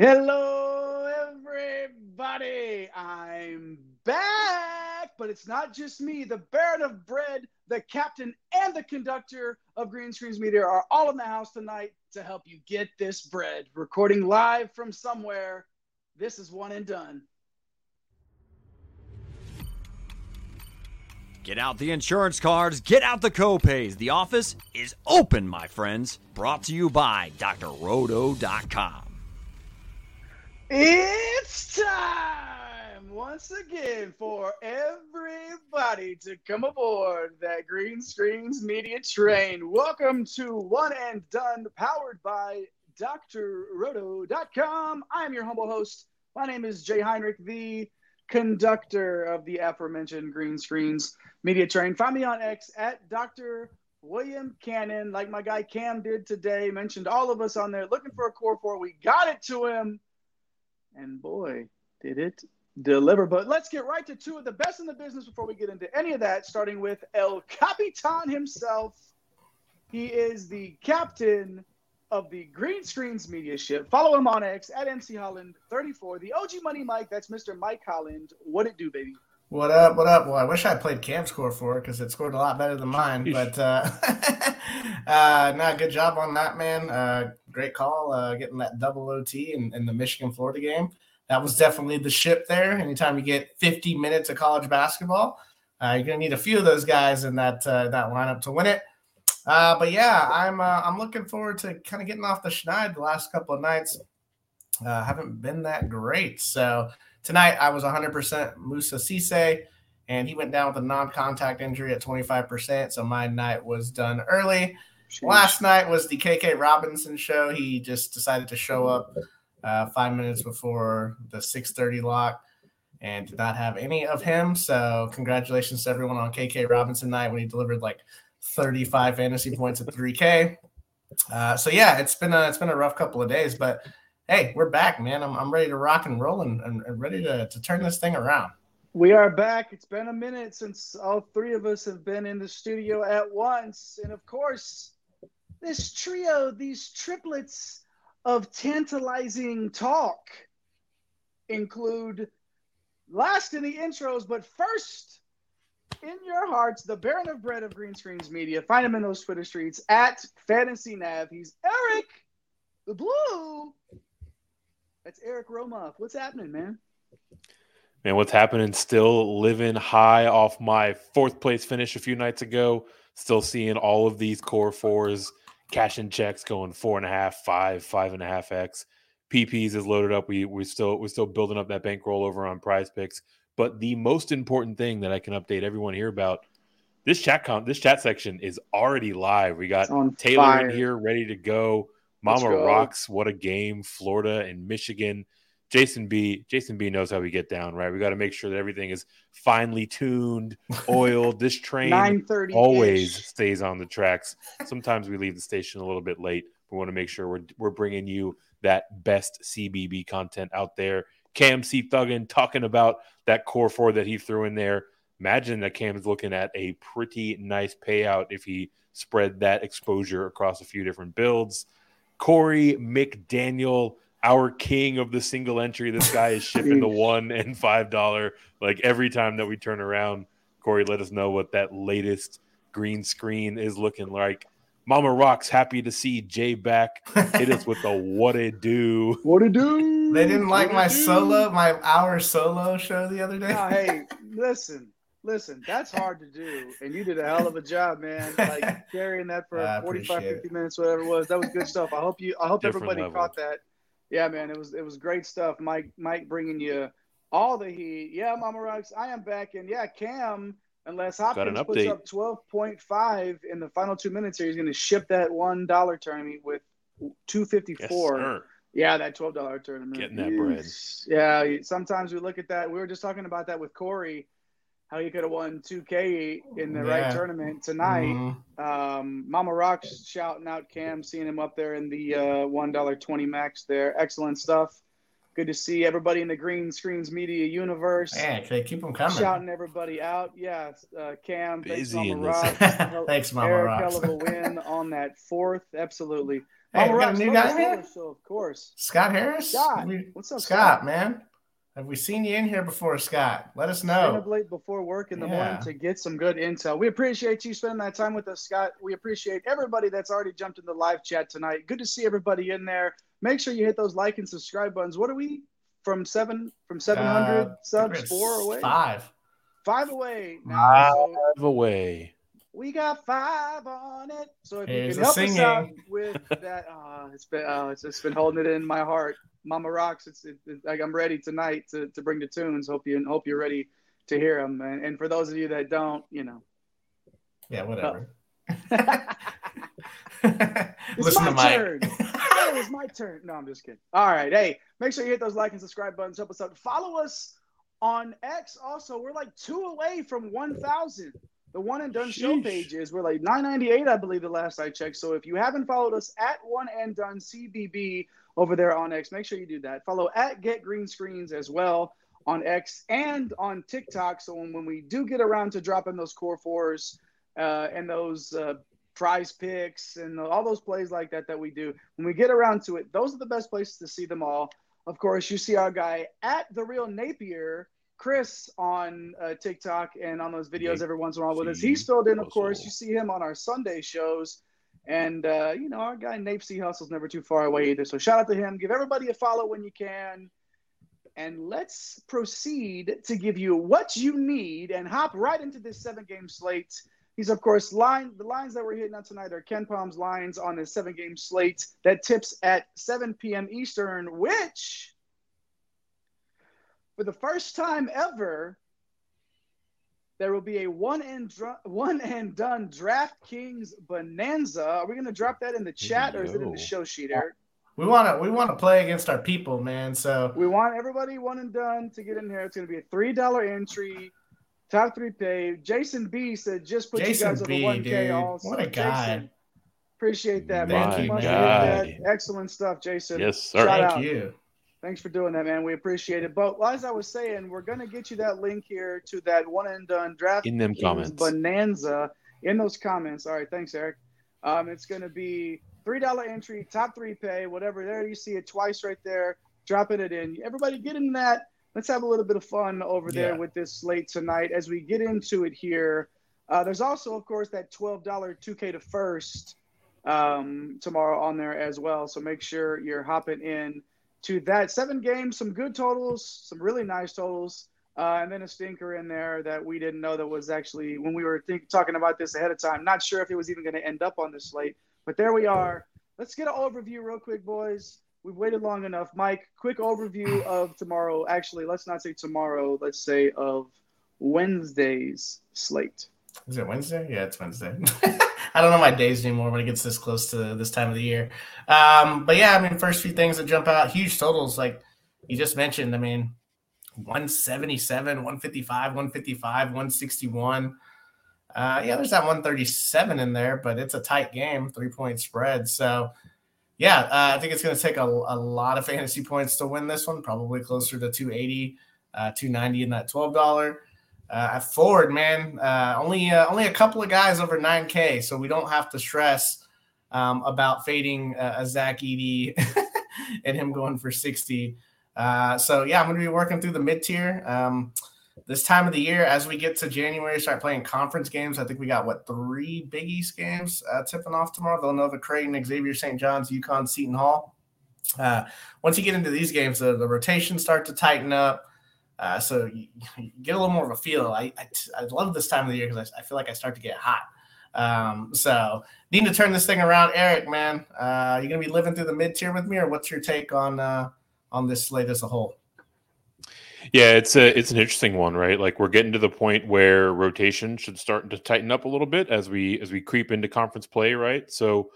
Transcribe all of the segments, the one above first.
Hello, everybody. I'm back, but it's not just me. The Baron of Bread, the captain, and the conductor of Green Screens Media are all in the house tonight to help you get this bread. Recording live from somewhere. This is one and done. Get out the insurance cards, get out the copays. The office is open, my friends. Brought to you by drroto.com. It's time once again for everybody to come aboard that Green Screens Media train. Welcome to One and Done, powered by drroto.com. I'm your humble host. My name is Jay Heinrich, the conductor of the aforementioned Green Screens Media train. Find me on X at Dr. William Cannon, like my guy Cam did today. Mentioned all of us on there looking for a core four. We got it to him and boy, did it deliver. But let's get right to two of the best in the business before we get into any of that, starting with El Capitan himself. He is the captain of the Green Screens Media Ship. Follow him on X at MC Holland 34. The OG Money Mike, that's Mr. Mike Holland. What it do, baby? What up? What up? Well, I wish I played Cam score for it because it scored a lot better than mine. But uh, uh, no, good job on that, man. Uh, great call, uh, getting that double OT in, in the Michigan Florida game. That was definitely the ship there. Anytime you get 50 minutes of college basketball, uh, you're gonna need a few of those guys in that uh, that lineup to win it. Uh, but yeah, I'm uh, I'm looking forward to kind of getting off the schneid the last couple of nights. Uh, haven't been that great, so Tonight, I was 100% Musa Cisse, and he went down with a non contact injury at 25%. So my night was done early. Jeez. Last night was the KK Robinson show. He just decided to show up uh, five minutes before the 6:30 lock and did not have any of him. So congratulations to everyone on KK Robinson night when he delivered like 35 fantasy points at 3K. Uh, so yeah, it's been a it's been a rough couple of days, but hey, we're back, man. I'm, I'm ready to rock and roll and, and, and ready to, to turn this thing around. We are back. It's been a minute since all three of us have been in the studio at once. And of course, this trio, these triplets of tantalizing talk include last in the intros, but first in your hearts, the Baron of Bread of Green Screens Media. Find him in those Twitter streets at Fantasy Nav. He's Eric the Blue that's Eric Romoff. What's happening, man? Man, what's happening? Still living high off my fourth place finish a few nights ago. Still seeing all of these core fours, cashing checks going four and a half, five, five and a half X. PPs is loaded up. We we still we're still building up that bankroll over on prize picks. But the most important thing that I can update everyone here about this chat con this chat section is already live. We got Taylor fire. in here ready to go. Mama rocks. What a game. Florida and Michigan. Jason B. Jason B knows how we get down, right? We got to make sure that everything is finely tuned, oiled. this train always stays on the tracks. Sometimes we leave the station a little bit late. We want to make sure we're we're bringing you that best CBB content out there. Cam C. Thuggin talking about that core four that he threw in there. Imagine that Cam's looking at a pretty nice payout if he spread that exposure across a few different builds. Corey McDaniel, our king of the single entry. This guy is shipping the one and five dollar like every time that we turn around. Corey, let us know what that latest green screen is looking like. Mama Rocks, happy to see Jay back. Hit us with the what it do. What it do? They didn't like my solo, my hour solo show the other day. hey, listen, listen, that's hard to do. And you did a hell of a job, man. Like carrying that for 45, 50 it. minutes, whatever it was. That was good stuff. I hope you I hope Different everybody level. caught that. Yeah, man, it was it was great stuff. Mike Mike bringing you all the heat. Yeah, Mama Rocks, I am back. And yeah, Cam, unless Hopkins puts up 12.5 in the final two minutes here, he's going to ship that $1 tournament with 254. Yes, yeah, that twelve dollar tournament. Getting that bread. Yeah, sometimes we look at that. We were just talking about that with Corey how you could have won 2K in the yeah. right tournament tonight. Mm-hmm. Um, Mama Rock's shouting out Cam, seeing him up there in the uh, $1.20 max there. Excellent stuff. Good to see everybody in the Green Screens Media universe. Man, they keep them coming. Shouting everybody out. Yeah, uh, Cam, Busy thanks. Mama Rock. Thanks, Mama Eric, Rocks. hell of a win on that fourth. Absolutely. Hey, Mama we got a Rocks, new guy, the man? Steelers show, of course. Scott Harris. Scott, what's up, Scott, man? Have we seen you in here before, Scott? Let us Staying up know. late before work in the Yeah. morning to get some good intel. We appreciate you spending that time with us, Scott. We appreciate everybody that's already jumped in the live chat tonight. Good to see everybody in there. Make sure you hit those like and subscribe buttons. What are we from seven from seven hundred Uh, subs? Four away, Five. five away. Now, so Five away. We got five on it. So if Here's you can help us out with that, uh, it's been uh, it's just been holding it in my heart. Mama rocks. It's, it, it- like I'm ready tonight to, to bring the tunes. Hope you hope you're ready to hear them. And, and for those of you that don't, you know, Yeah, whatever. it's Listen my to Mike. turn. it was my turn. No, I'm just kidding. All right, hey, make sure you hit those like and subscribe buttons. Help us out. Follow us on X. Also, we're like two away from 1,000. The one and done show Sheesh. pages. We're like 998, I believe, the last I checked. So if you haven't followed us at one and done CBB over there on X, make sure you do that. Follow at Get Green Screens as well on X and on TikTok. So when, when we do get around to dropping those core fours uh, and those uh, prize picks and all those plays like that that we do, when we get around to it, those are the best places to see them all. Of course, you see our guy at the real Napier, Chris, on uh, TikTok and on those videos every once in a while with us. He's filled in, of course. You see him on our Sunday shows. And, uh, you know, our guy Nape C. Hustle's never too far away either. So shout out to him. Give everybody a follow when you can. And let's proceed to give you what you need and hop right into this seven game slate. These, of course, line the lines that we're hitting on tonight are KenPom's lines on this seven game slate that tips at 7 p.m. Eastern, which for the first time ever, there will be a one and dr- one and done DraftKings bonanza. Are we going to drop that in the chat or is it in the show sheet, Eric? We want to we want to play against our people, man. So We want everybody one and done to get in here. It's going to be a three dollar entry, top three pay. Jason B said just put Jason you guys B, over one K. dude. Also, What a guy. Jason, appreciate that, Thank man. you, much to man. that. Excellent stuff, Jason. Yes, sir. Shout thank out. you. Thanks for doing that, man. We appreciate it. But as I was saying, we're going to get you that link here to that one and done draft In them comments. bonanza in those comments. All right, thanks, Eric. Um, it's going to be three dollar entry, top three pay, whatever. There you see it twice right there. Dropping it in. Everybody, get in that. Let's have a little bit of fun over there Yeah. with this slate tonight as we get into it here. Uh, there's also, of course, that twelve dollar two K to first um, tomorrow on there as well. So make sure you're hopping in to that seven games, some good totals, some really nice totals, uh, and then a stinker in there that we didn't know that was actually when we were think, talking about this ahead of time. Not sure if it was even going to end up on this slate, but there we are. Let's get an overview real quick, boys. We've waited long enough. Mike, quick overview of tomorrow. Actually, let's not say tomorrow. Let's say of Wednesday's slate. Is it Wednesday? Yeah, it's Wednesday. I don't know my days anymore when it gets this close to this time of the year. Um, but yeah, I mean, first few things that jump out, huge totals like you just mentioned. I mean, 177, 155, 155, 161. Uh, yeah, there's that 137 in there, but it's a tight game, three point spread. So, yeah, uh, I think it's going to take a, a lot of fantasy points to win this one, probably closer to 280, uh, 290 in that $12. Uh, at Ford, man, uh, only uh, only a couple of guys over 9K, so we don't have to stress um, about fading uh, a Zach Edey and him going for 60. Uh, so yeah, I'm going to be working through the mid tier. Um, this time of the year, as we get to January, start playing conference games. I think we got what three Big East games uh, tipping off tomorrow: Villanova, Creighton, Xavier, St. John's, UConn, Seton Hall. Once you get into these games, the, the rotations start to tighten up. Uh, so you, you get a little more of a feel. I, I, I love this time of the year because I, I feel like I start to get hot. Um, so need to turn this thing around. Eric, man, uh, you gonna be living through the mid tier with me, or what's your take on uh, on this slate as a whole? Yeah, it's a it's an interesting one, right? Like we're getting to the point where rotation should start to tighten up a little bit as we as we creep into conference play, right? So,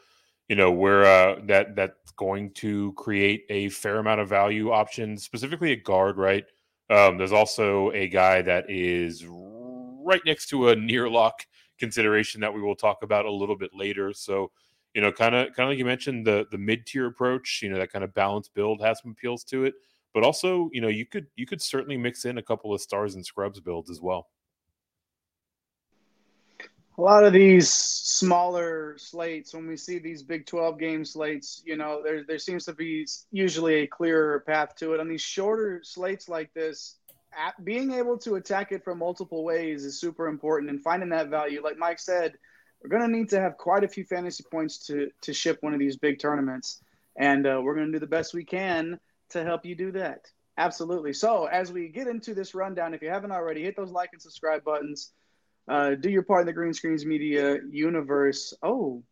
you know, we're uh, that that's going to create a fair amount of value options, specifically at guard, right? Um, there's also a guy that is right next to a near lock consideration that we will talk about a little bit later. So, you know, kind of kind of like you mentioned, the the mid tier approach, you know, that kind of balanced build has some appeals to it. but also you know you could you could certainly mix in a couple of stars and scrubs builds as well. A lot of these smaller slates, when we see these Big 12 game slates, you know, there, there seems to be usually a clearer path to it. On these shorter slates like this, being able to attack it from multiple ways is super important and finding that value. Like Mike said, we're going to need to have quite a few fantasy points to, to ship one of these big tournaments. And uh, we're going to do the best we can to help you do that. Absolutely. So, as we get into this rundown, if you haven't already, hit those like and subscribe buttons. Uh, do your part in the Green Screens Media universe. Oh,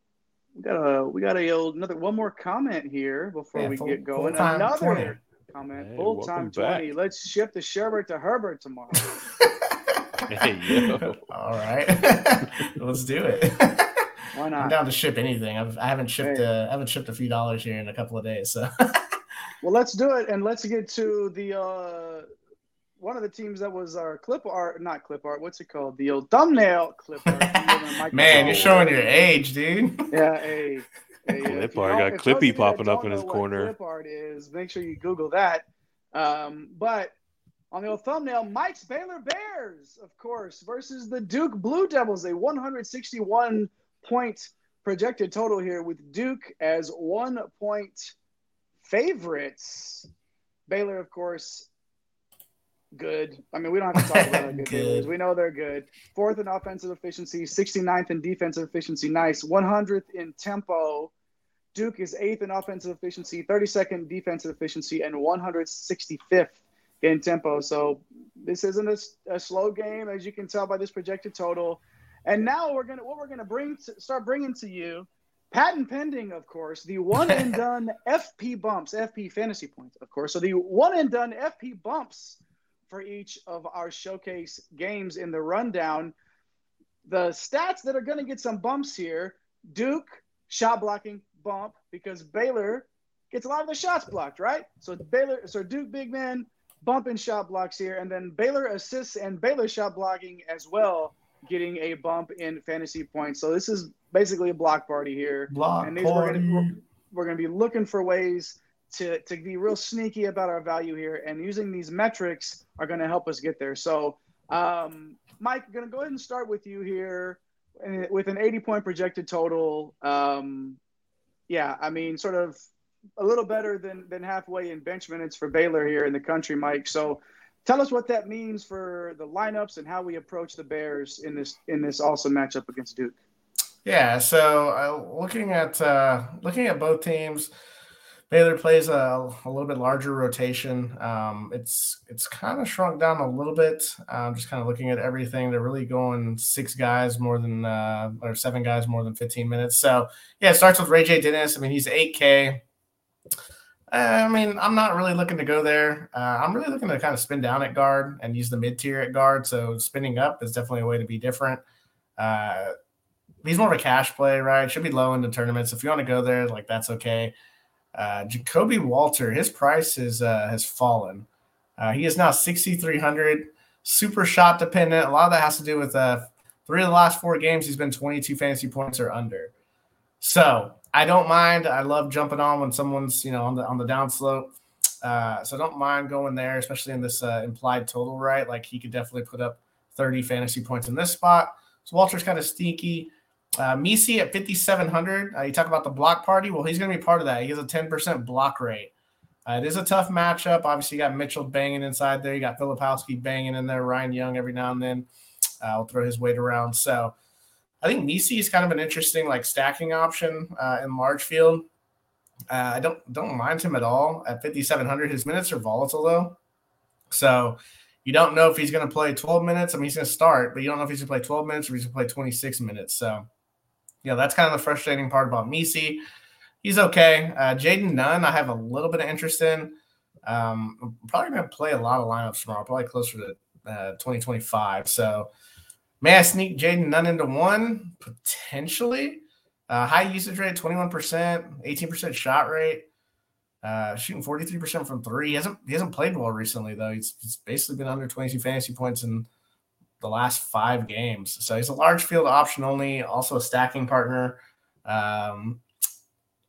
we got a we got a old another one more comment here before yeah, we full, get going. Another 20. comment, hey, full time twenty. Back. Let's ship the Sherbert to Herbert tomorrow. hey, yo. All right, let's do it. Why not? I'm down to ship anything. I've, I haven't shipped hey. a, I haven't shipped a few dollars here in a couple of days. So, well, let's do it, and let's get to the uh, one of the teams that was our clip art, not clip art. What's it called? The old thumbnail clip art. Man, you're showing your age, dude. Yeah, hey. hey clip art got Clippy popping up in his corner. Clip art is. Make sure you Google that. Um, but on the old thumbnail, Mike's Baylor Bears, of course, versus the Duke Blue Devils, a 161 point projected total here with Duke as one point favorites. Baylor, of course, good. I mean, we don't have to talk about how good, good. We know they're good. Fourth in offensive efficiency, 69th in defensive efficiency. Nice. 100th in tempo. Duke is eighth in offensive efficiency, 32nd defensive efficiency, and 165th in tempo. So this isn't a, a, slow game, as you can tell by this projected total. And now we're gonna what we're gonna bring to, start bringing to you, patent pending, of course, the one and done FP bumps, FP fantasy points, of course. So the one and done FP bumps for each of our showcase games in the rundown. The stats that are going to get some bumps here Duke, shot blocking, bump, because Baylor gets a lot of the shots blocked, right? So Baylor, so Duke big man, bump in shot blocks here, and then Baylor assists and Baylor shot blocking as well, getting a bump in fantasy points. So this is basically a block party here. Block and these party. We're gonna, we're gonna be looking for ways to, to be real sneaky about our value here and using these metrics are going to help us get there. So, um, Mike, going to go ahead and start with you here with an 80 point projected total. Um, yeah, I mean, sort of a little better than, than halfway in bench minutes for Baylor here in the country, Mike. So, tell us what that means for the lineups and how we approach the Bears in this in this awesome matchup against Duke. Yeah, so uh, looking at uh, looking at both teams, Baylor plays a, a little bit larger rotation. Um, it's it's kind of shrunk down a little bit. Um, just kind of looking at everything. They're really going six guys more than uh, or seven guys more than 15 minutes. So yeah, it starts with Ray J Dennis. I mean, he's 8K. I mean, I'm not really looking to go there. Uh, I'm really looking to kind of spin down at guard and use the mid tier at guard. So spinning up is definitely a way to be different. Uh, he's more of a cash play, right? Should be low in the tournaments. If you want to go there, like that's okay. Uh, Ja'Kobe Walter, his price is uh, has fallen. Uh, he is now 6,300, super shot dependent. A lot of that has to do with uh, three of the last four games, he's been 22 fantasy points or under. So I don't mind. I love jumping on when someone's you know on the on the downslope. Uh, so I don't mind going there, especially in this uh, implied total, right? Like he could definitely put up 30 fantasy points in this spot. So Walter's kind of sneaky. Uh, Missi at 5,700. Uh, you talk about the block party. Well, he's going to be part of that. He has a 10% block rate. Uh, it is a tough matchup. Obviously, you got Mitchell banging inside there. You got Filipowski banging in there. Ryan Young every now and then uh, will throw his weight around. So I think Missi is kind of an interesting like stacking option uh, in large field. Uh, I don't don't mind him at all at 5,700. His minutes are volatile though, so you don't know if he's going to play 12 minutes. I mean, he's going to start, but you don't know if he's going to play 12 minutes or he's going to play 26 minutes. So you know, that's kind of the frustrating part about Missi. He's okay. Uh, Jayden Nunn, I have a little bit of interest in. Um, probably going to play a lot of lineups tomorrow, probably closer to uh, 2025. So, may I sneak Jayden Nunn into one? Potentially. Uh, high usage rate, 21%, 18% shot rate, uh, shooting 43% from three. He hasn't, he hasn't played well recently, though. He's, he's basically been under 22 fantasy points in – the last five games. So he's a large field option only, also a stacking partner. Um,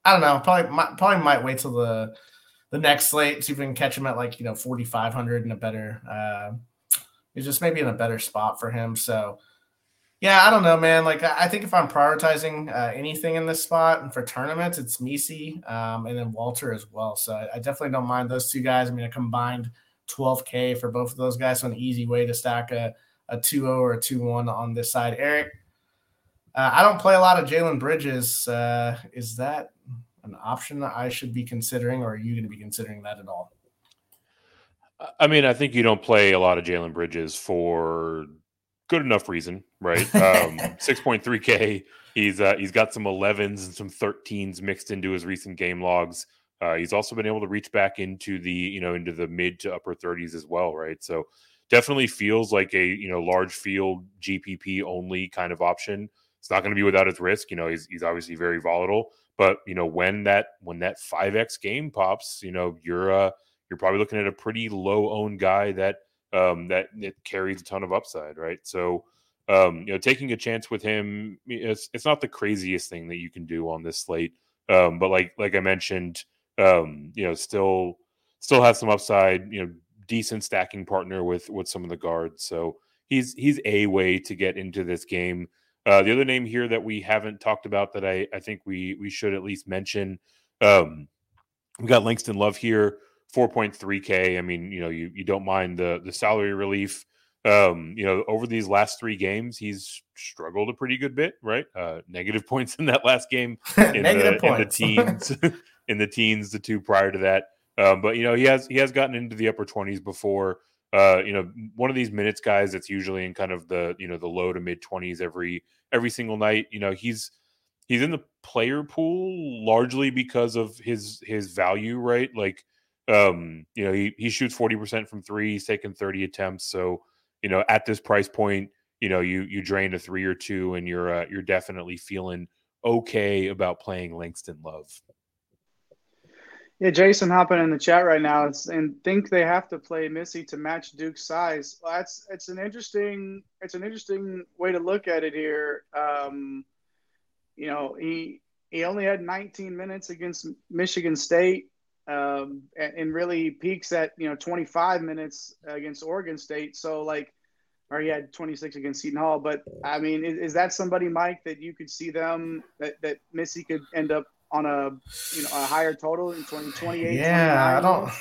I don't know. Probably might, probably might wait till the the next slate, see if we can catch him at like you know 4,500 in a better. Uh, he's just maybe in a better spot for him. So yeah, I don't know, man. Like I think if I'm prioritizing uh, anything in this spot and for tournaments, it's Missi um, and then Walter as well. So I, I, definitely don't mind those two guys. I mean, a combined 12K for both of those guys, so an easy way to stack a a 2-0 or a 2-1 on this side. Eric, uh, I don't play a lot of Jalen Bridges. Uh, is that an option that I should be considering, or are you going to be considering that at all? I mean, I think you don't play a lot of Jalen Bridges for good enough reason, right? Um, 6.3K. He's uh, he's got some 11s and some 13s mixed into his recent game logs. Uh, he's also been able to reach back into the you know into the mid to upper 30s as well, right? So definitely feels like a you know large field GPP only kind of option. It's not going to be without its risk. You know, he's he's obviously very volatile, but you know when that when that 5x game pops, you know you're uh you're probably looking at a pretty low owned guy that um, that it carries a ton of upside, right? So, um, you know, taking a chance with him, it's it's not the craziest thing that you can do on this slate, um, but like like I mentioned, um, you know, still still has some upside. You know, decent stacking partner with with some of the guards, so he's he's a way to get into this game. Uh, the other name here that we haven't talked about that I I think we we should at least mention. Um, we got Langston Love here 4.3k. I mean, you know, you you don't mind the the salary relief. Um, you know, over these last three games, he's struggled a pretty good bit, right? Uh, negative points in that last game, in, the, in the teens, in the teens, the two prior to that. Um, but you know, he has he has gotten into the upper 20s before. Uh, you know, one of these minutes guys that's usually in kind of the you know the low to mid 20s every every single night. You know, he's he's in the player pool largely because of his his value, right? Like um, you know, he, he shoots 40% from three, he's taken 30 attempts. So, you know, at this price point, you know, you you drain a three or two and you're uh, you're definitely feeling okay about playing Langston Love. Yeah, Jason hopping in the chat right now and think they have to play Missi to match Duke's size. Well, that's it's an interesting it's an interesting way to look at it here. Um, you know, he he only had 19 minutes against Michigan State um, and, and, really peaks at you know 25 minutes against Oregon State. So like, or he had 26 against Seton Hall. But I mean, is, is that somebody, Mike, that you could see them that that Missi could end up on a you know a higher total in 2028? Yeah, I don't,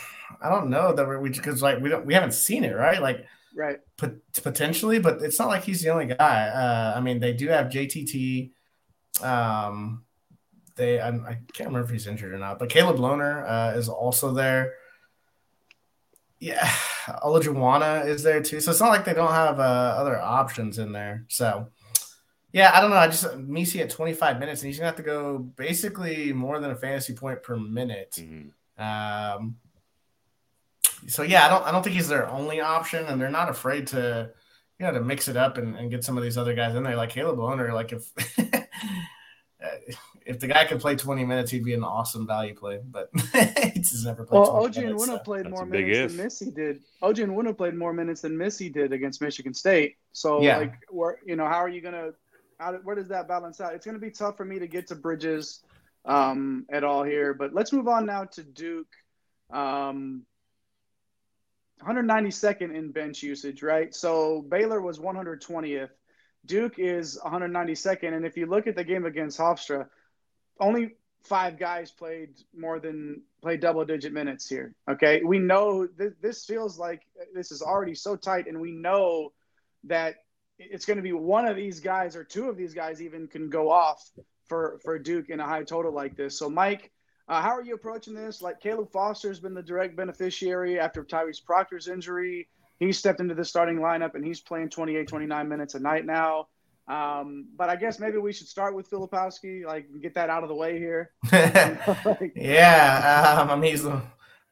I don't know that we because like we don't we haven't seen it right like. Right. potentially, but it's not like he's the only guy. Uh, I mean, they do have JTT. Um, they I can not remember if he's injured or not, but Caleb Lohner uh, is also there. Yeah, Olajuwon is there too. So it's not like they don't have uh, other options in there. So yeah, I don't know. I just Missi at 25 minutes, and he's gonna have to go basically more than a fantasy point per minute. Mm-hmm. Um, so yeah, I don't I don't think he's their only option, and they're not afraid to you know to mix it up and, and get some of these other guys in there, like Caleb Lohner. Like if if the guy could play 20 minutes, he'd be an awesome value play. But he just never played. Well, Ojianwuna played more minutes than Missi did. Ojianwuna played more minutes than Missi did against Michigan State. So, yeah. like, where you know, how are you gonna? How, where does that balance out? It's gonna be tough for me to get to Bridges um, at all here. But let's move on now to Duke. Um, 192nd in bench usage, right? So Baylor was 120th. Duke is 192nd, and if you look at the game against Hofstra, only five guys played more than played double digit minutes here. Okay, we know th- this feels like this is already so tight, and we know that it's going to be one of these guys or two of these guys even can go off for for Duke in a high total like this. So, Mike, uh, how are you approaching this? Like Caleb Foster's been the direct beneficiary after Tyrese Proctor's injury. He stepped into the starting lineup and he's playing 28, 29 minutes a night now. Um, but I guess maybe we should start with Filipowski, like get that out of the way here. yeah, um, I mean, he's the, I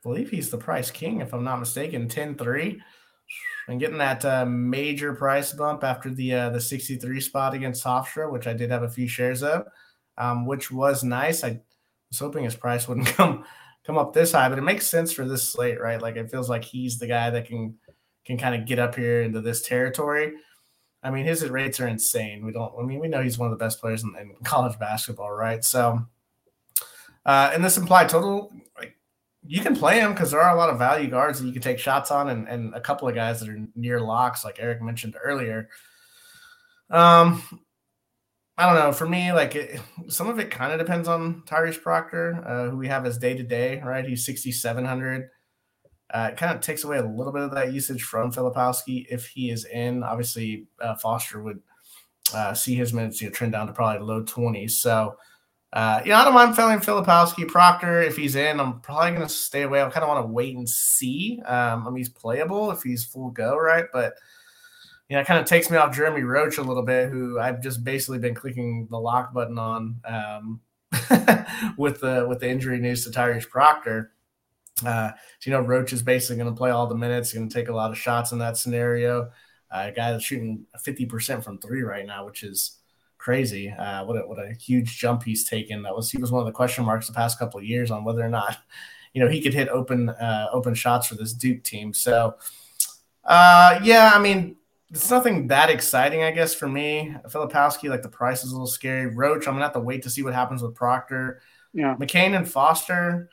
believe he's the price king, if I'm not mistaken, 10-3. And getting that uh, major price bump after the uh, the 63 spot against Hofstra, which I did have a few shares of, um, which was nice. I was hoping his price wouldn't come come up this high, but it makes sense for this slate, right? Like it feels like he's the guy that can can kind of get up here into this territory. I mean, his rates are insane. We don't. I mean, we know he's one of the best players in, in college basketball, right? So, uh, and this implied total, like, you can play him because there are a lot of value guards that you can take shots on, and, and a couple of guys that are near locks, like Eric mentioned earlier. Um, I don't know. For me, like it, some of it kind of depends on Tyrese Proctor, uh, who we have as day to day, right? He's 6,700. Uh, it kind of takes away a little bit of that usage from Filipowski if he is in. Obviously, uh, Foster would uh, see his minutes you know, trend down to probably low 20s. So, uh, you know, I don't mind feeling Filipowski. Proctor, if he's in, I'm probably going to stay away. I kind of want to wait and see. Um, I mean, he's playable if he's full go, right? But, you know, it kind of takes me off Jeremy Roach a little bit, who I've just basically been clicking the lock button on um, with the with the injury news to Tyrese Proctor. Uh, so, you know, Roach is basically going to play all the minutes, going to take a lot of shots in that scenario. Uh, a guy that's shooting 50% from three right now, which is crazy. Uh, what, a, what a huge jump he's taken. That was he was one of the question marks the past couple of years on whether or not, you know, he could hit open uh, open shots for this Duke team. So, uh, yeah, I mean, it's nothing that exciting, I guess, for me. Filipowski, like the price is a little scary. Roach, I'm gonna have to wait to see what happens with Proctor. Yeah, McCain and Foster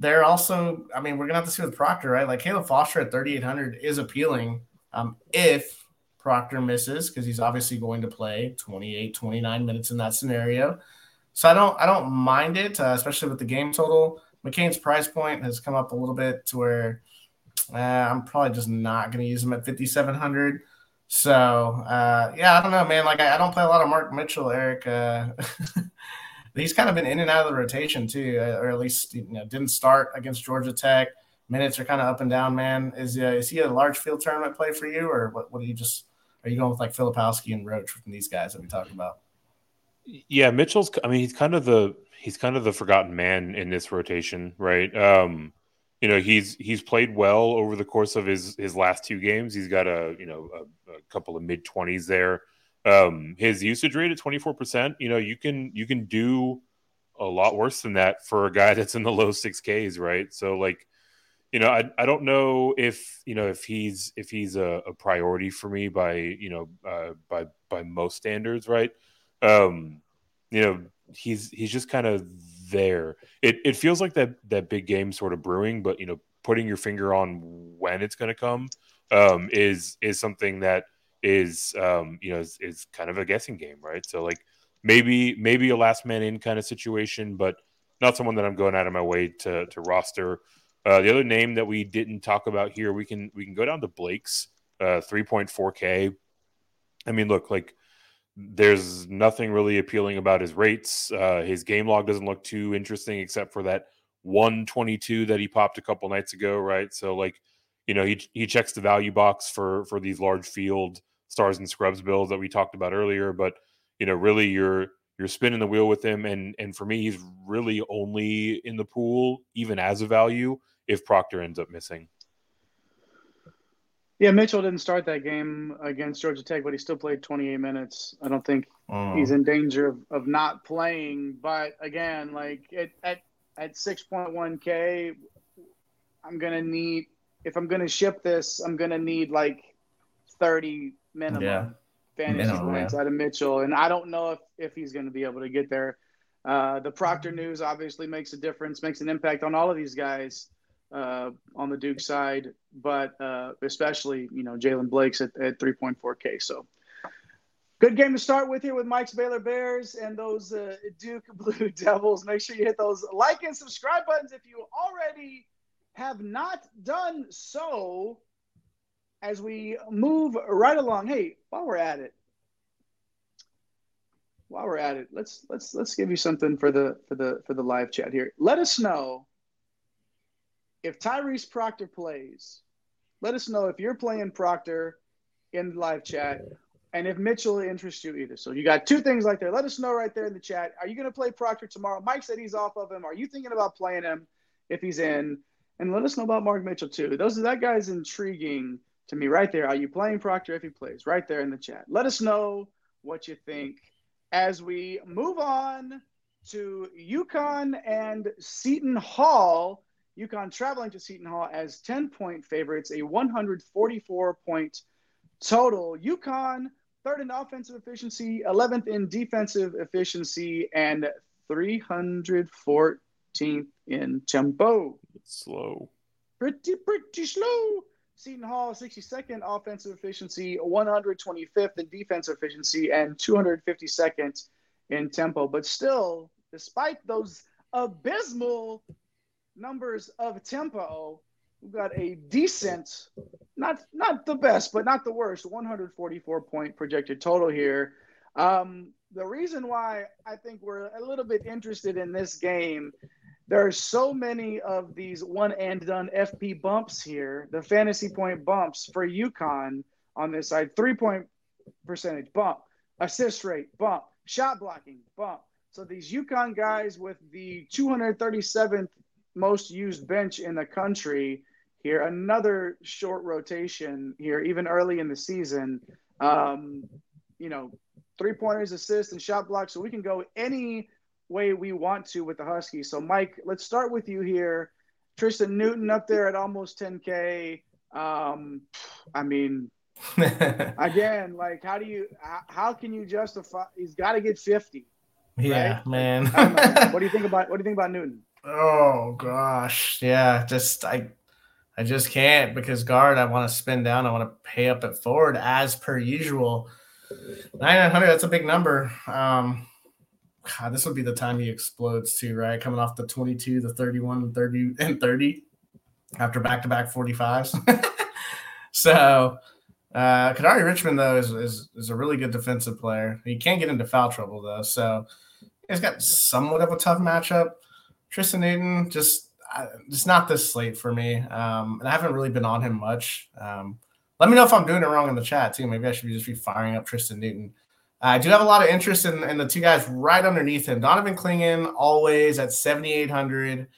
they're also, I mean, we're gonna have to see with Proctor, right? Like Caleb Foster at 3,800 is appealing um, if Proctor misses because he's obviously going to play 28, 29 minutes in that scenario. So I don't, I don't mind it, uh, especially with the game total. McCain's price point has come up a little bit to where uh, I'm probably just not going to use him at 5,700. So uh, yeah, I don't know, man. Like I, I, don't play a lot of Mark Mitchell, Eric. Uh, he's kind of been in and out of the rotation too, uh, or at least you know didn't start against Georgia Tech. Minutes are kind of up and down. Man, is uh, is he a large field tournament play for you, or what? What do you just are you going with like Filipowski and Roach from these guys that we talked about? Yeah, Mitchell's. I mean, he's kind of the he's kind of the forgotten man in this rotation, right? Um, you know, he's he's played well over the course of his his last two games. He's got a you know a, a couple of mid twenties there. Um, his usage rate at 24%, you know, you can you can do a lot worse than that for a guy that's in the low 6Ks, right? So like, you know, I, I don't know if you know if he's if he's a, a priority for me by you know uh, by by most standards, right? Um, you know, he's he's just kind of there. It it feels like that that big game sort of brewing, but you know, putting your finger on when it's going to come um, is is something that is um, you know is, is kind of a guessing game, right? So like maybe maybe a last man in kind of situation, but not someone that I'm going out of my way to to roster. Uh, the other name that we didn't talk about here, we can we can go down to Blake's uh, 3.4K. I mean, look, like there's nothing really appealing about his rates. Uh, his game log doesn't look too interesting, except for that 122 that he popped a couple nights ago, right? So like, you know, he he checks the value box for for these large field stars and scrubs builds that we talked about earlier. But you know, really, you're you're spinning the wheel with him, and and for me, he's really only in the pool, even as a value, if Proctor ends up missing. Yeah, Mitchell didn't start that game against Georgia Tech, but he still played 28 minutes. I don't think oh. he's in danger of, of not playing. But again, like it, at at 6.1k, I'm gonna need if I'm gonna ship this, I'm gonna need like 30 minimum yeah. fantasy minimum, points yeah. out of Mitchell, and I don't know if if he's going to be able to get there. Uh, the Proctor news obviously makes a difference, makes an impact on all of these guys uh, on the Duke side, but uh, especially you know Jalen Blake's at, at 3.4K. So good game to start with here with Mike's Baylor Bears and those uh, Duke Blue Devils. Make sure you hit those like and subscribe buttons if you already have not done so as we move right along, hey, while we're at it, while we're at it, let's let's let's give you something for the for the for the live chat here. Let us know if Tyrese Proctor plays. Let us know if you're playing Proctor in the live chat and if Mitchell interests you either. So you got two things like there. Let us know right there in the chat. Are you going to play Proctor tomorrow? Mike said he's off of him. Are you thinking about playing him if he's in? And let us know about Mark Mitchell too. Those that guy's intriguing to me right there. Are you playing Proctor if he plays? Right there in the chat. Let us know what you think as we move on to UConn and Seton Hall. UConn traveling to Seton Hall as 10 point favorites, a 144 point total. UConn third in offensive efficiency, 11th in defensive efficiency, and 314th in tempo. It's slow. Pretty, pretty slow. Seton Hall, 62nd offensive efficiency, 125th in defensive efficiency, and 252nd in tempo. But still, despite those abysmal numbers of tempo, we've got a decent, not not the best, but not the worst, 144 point projected total here. Um, the reason why I think we're a little bit interested in this game, there are so many of these one and done FP bumps here, the fantasy point bumps for UConn on this side, three point percentage bump, assist rate bump, shot blocking bump. So these UConn guys with the 237th most used bench in the country here, another short rotation here, even early in the season. Um, you know, three pointers, assists, and shot blocks. So we can go any way we want to with the Huskies. So, Mike, let's start with you here. Tristan Newton up there at almost 10K. Um, I mean, again, like, how do you, how can you justify? He's got to get 50. Yeah, right? man. what do you think about, what do you think about Newton? Oh gosh, yeah. Just I, I just can't because guard. I want to spin down. I want to pay up at forward as per usual. 900, that's a big number. Um, God, this would be the time he explodes too, right? Coming off the 22, the 31, 30, and 30 after back to back 45s. so, uh, Kadary Richmond, though, is, is, is a really good defensive player. He can't get into foul trouble, though. So, he's got somewhat of a tough matchup. Tristan Newton, just, uh, just not this slate for me. Um, and I haven't really been on him much. Um, let me know if I'm doing it wrong in the chat too. Maybe I should be just be firing up Tristan Newton. I do have a lot of interest in, in the two guys right underneath him. Donovan Clingan always at 7,800.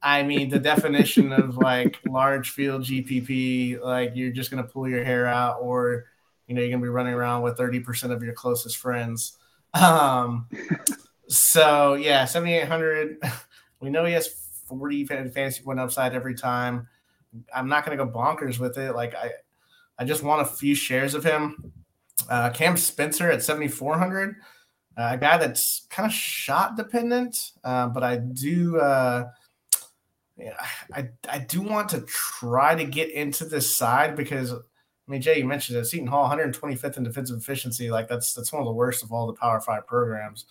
I mean, the definition of like large field GPP, like you're just going to pull your hair out, or you know, you're going to be running around with 30% of your closest friends. Um, so yeah, 7,800. We know he has 40 fantasy point upside every time. I'm not going to go bonkers with it. Like I, I just want a few shares of him. Uh, Cam Spencer at 7,400, uh, a guy that's kind of shot dependent, uh, but I do, uh, yeah, I I do want to try to get into this side because I mean, Jay, you mentioned it. Seton Hall, 125th in defensive efficiency. Like that's that's one of the worst of all the Power Five programs.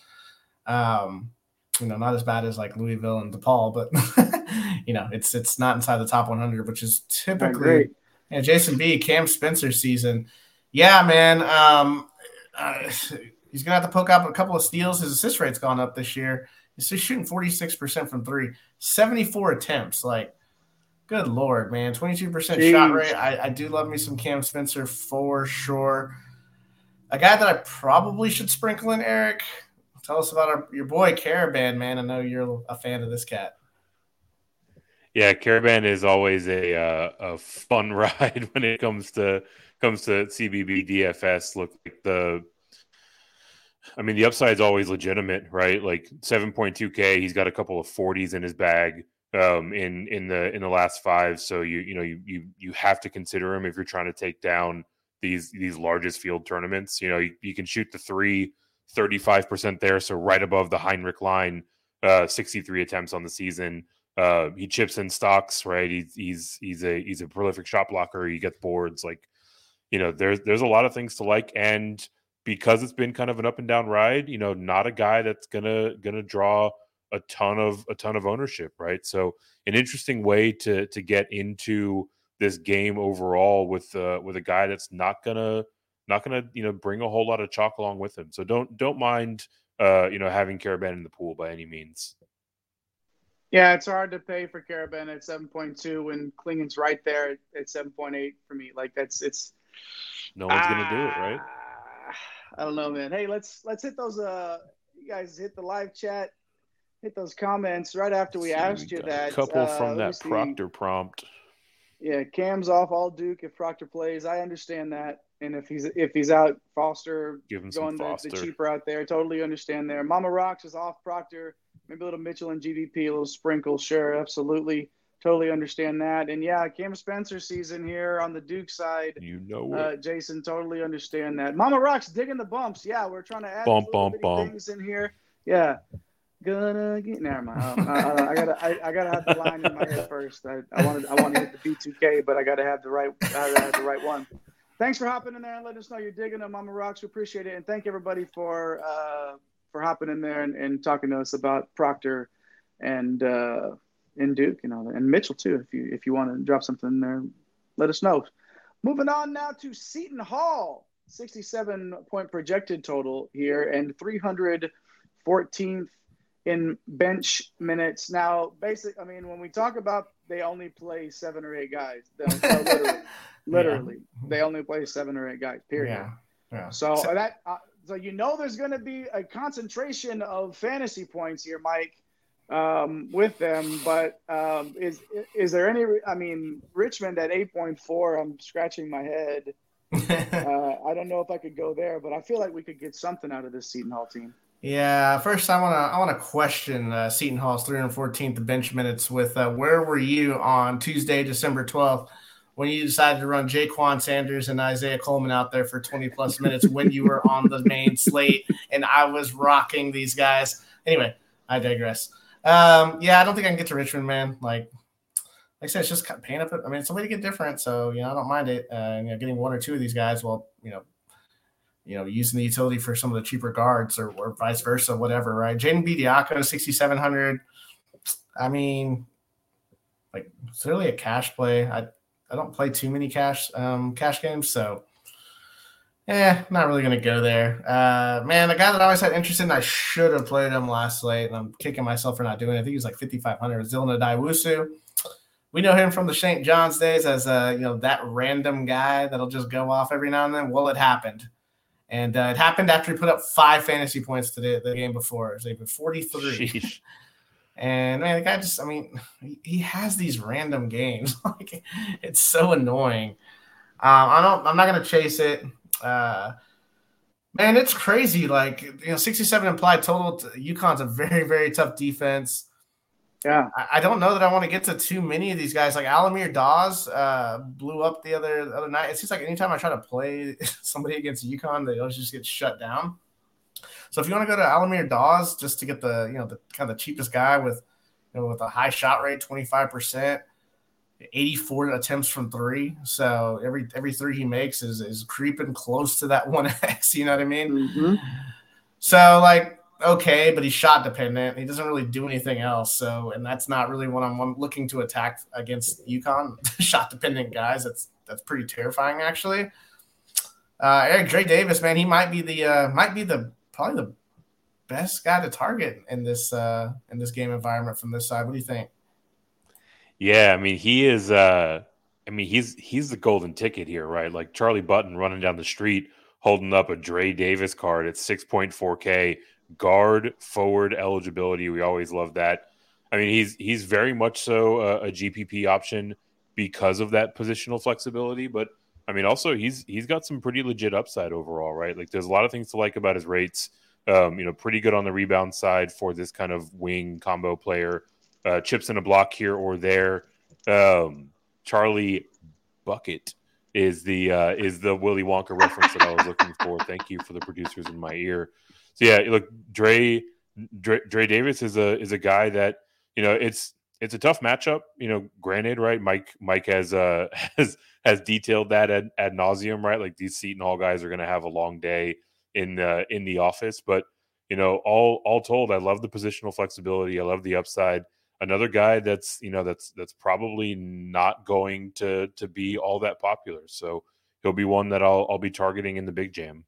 Um, you know, not as bad as like Louisville and DePaul, but you know, it's it's not inside the top 100, which is typically yeah, Jason B, Cam Spencer season. Yeah, man. Um, uh, he's gonna have to poke up a couple of steals. His assist rate's gone up this year. He's just shooting 46% from three, 74 attempts. Like, good lord, man. 22% Jeez. shot rate. I, I do love me some Cam Spencer for sure. A guy that I probably should sprinkle in, Eric. Tell us about our, your boy Karaban, man. I know you're a fan of this cat. Yeah, Karaban is always a uh, a fun ride when it comes to comes to CBB DFS. Look like the, I mean, the upside is always legitimate, right? Like seven point two K, he's got a couple of forties in his bag um, in in the in the last five. So you you know you you you have to consider him if you're trying to take down these these largest field tournaments. You know, you, you can shoot the three. 35% there, so right above the Heinrich line, uh, 63 attempts on the season. Uh, he chips in stocks, right? He's he's he's a he's a prolific shot blocker. He gets boards. Like, you know, there's there's a lot of things to like, and because it's been kind of an up and down ride, you know, not a guy that's gonna gonna draw a ton of a ton of ownership, right? So, an interesting way to to get into this game overall with uh, with a guy that's not gonna not gonna you know bring a whole lot of chalk along with him. So don't don't mind uh, you know having Karaban in the pool by any means. Yeah, it's hard to pay for Karaban at 7.2 when Clingan's right there at 7.8 for me. Like that's it's no one's gonna do it, right? Ah, I don't know, man. Hey, let's let's hit those uh you guys hit the live chat, hit those comments right after we asked you that. A couple uh, from that Proctor prompt. Yeah, Cam's off all Duke if Proctor plays. I understand that. And if he's if he's out, Foster Give him going the, the cheaper out there. Totally understand there. Mama Rocks is off Proctor maybe a little Mitchell and GDP, a little sprinkle. Sure, absolutely, totally understand that. And yeah, Cam Spencer season here on the Duke side. You know uh, Jason, totally understand that. Mama Rocks digging the bumps. Yeah, we're trying to add bump, bump, bump. things in here. Yeah. gonna get. Never mind. I, I, I gotta I, I, gotta have the line in my head first. I, I wanted I want to hit the B2K, but I gotta have the right I gotta have the right one. Thanks for hopping in there and letting us know you're digging them, Mama Rocks. We appreciate it, and thank everybody for uh, for hopping in there and, and talking to us about Proctor and uh, and Duke and all that, and Mitchell too. If you if you want to drop something in there, let us know. Moving on now to Seton Hall, 67 point projected total here, and 314th in bench minutes. Now, basic, I mean, when we talk about they only play seven or eight guys, literally, literally yeah. they only play seven or eight guys. Period. Yeah. yeah. So, so that uh, so you know there's going to be a concentration of fantasy points here, Mike, um, with them. But um, is is there any? I mean, Richmond at eight point four. I'm scratching my head. uh, I don't know if I could go there, but I feel like we could get something out of this Seton Hall team. Yeah, first I want to I want to question uh, Seton Hall's 314th bench minutes with uh, where were you on Tuesday, December 12th, when you decided to run Jaquan Sanders and Isaiah Coleman out there for 20 plus minutes when you were on the main slate and I was rocking these guys. Anyway, I digress. Um, yeah, I don't think I can get to Richmond, man. Like, like I said, it's just paying up. I mean, it's a way to get different, so you know, I don't mind it. Uh, you know, getting one or two of these guys, well, you know, you know, using the utility for some of the cheaper guards or, or vice versa, whatever, right? Jaden Bediako, 6,700. I mean, like, it's really a cash play. I, I don't play too many cash um, cash games, so yeah, not really gonna go there. Uh, man, the guy that I always had interest in, I should have played him last late, and I'm kicking myself for not doing it. I think he was like 5,500. Dylan Addae-Wusu. We know him from the St. John's days as a you know that random guy that'll just go off every now and then. Well, it happened. And uh, it happened after he put up five fantasy points to the, the game before. So he put 43. and man, the guy just, I mean, he, has these random games. like it's so annoying. Um, I don't, I'm not going to chase it. Uh, man, it's crazy. Like, you know, 67 implied total. UConn's a very, very tough defense. Yeah, I, I, don't know that I want to get to too many of these guys. Like Al-Amir Dawes uh, blew up the other the other night. It seems like anytime I try to play somebody against UConn, they always just get shut down. So if you want to go to Al-Amir Dawes just to get the you know the kind of the cheapest guy with you know with a high shot rate, twenty five percent, eighty four attempts from three. So every every three he makes is is creeping close to that one x. You know what I mean? Mm-hmm. So like okay, but he's shot dependent. He doesn't really do anything else. So, and that's not really what I'm looking to attack against UConn shot dependent guys. That's that's pretty terrifying, actually. Uh, Eric Dre Davis, man, he might be the uh, might be the probably the best guy to target in this uh, in this game environment from this side. What do you think? Yeah, I mean, he is. Uh, I mean, he's he's the golden ticket here, right? Like Charlie Button running down the street holding up a Dre Davis card at 6.4K guard forward eligibility. We always love that. I mean, he's he's very much so a, a, GPP option because of that positional flexibility. But I mean, also he's he's got some pretty legit upside overall, right? Like, there's a lot of things to like about his rates. Um, you know, pretty good on the rebound side for this kind of wing combo player. Uh, chips in a block here or there. Um, Charlie Bucket is the uh, is the Willy Wonka reference that I was looking for. Thank you for the producers in my ear. So yeah, look, Dre, Dre, Dre Davis is a is a guy that you know it's it's a tough matchup. You know, granted, right? Mike Mike has uh has has detailed that ad, ad nauseum, right? Like these Seton Hall guys are going to have a long day in the in the office, but you know, all all told, I love the positional flexibility. I love the upside. Another guy that's you know that's that's probably not going to to be all that popular. So he'll be one that I'll I'll be targeting in the big jam.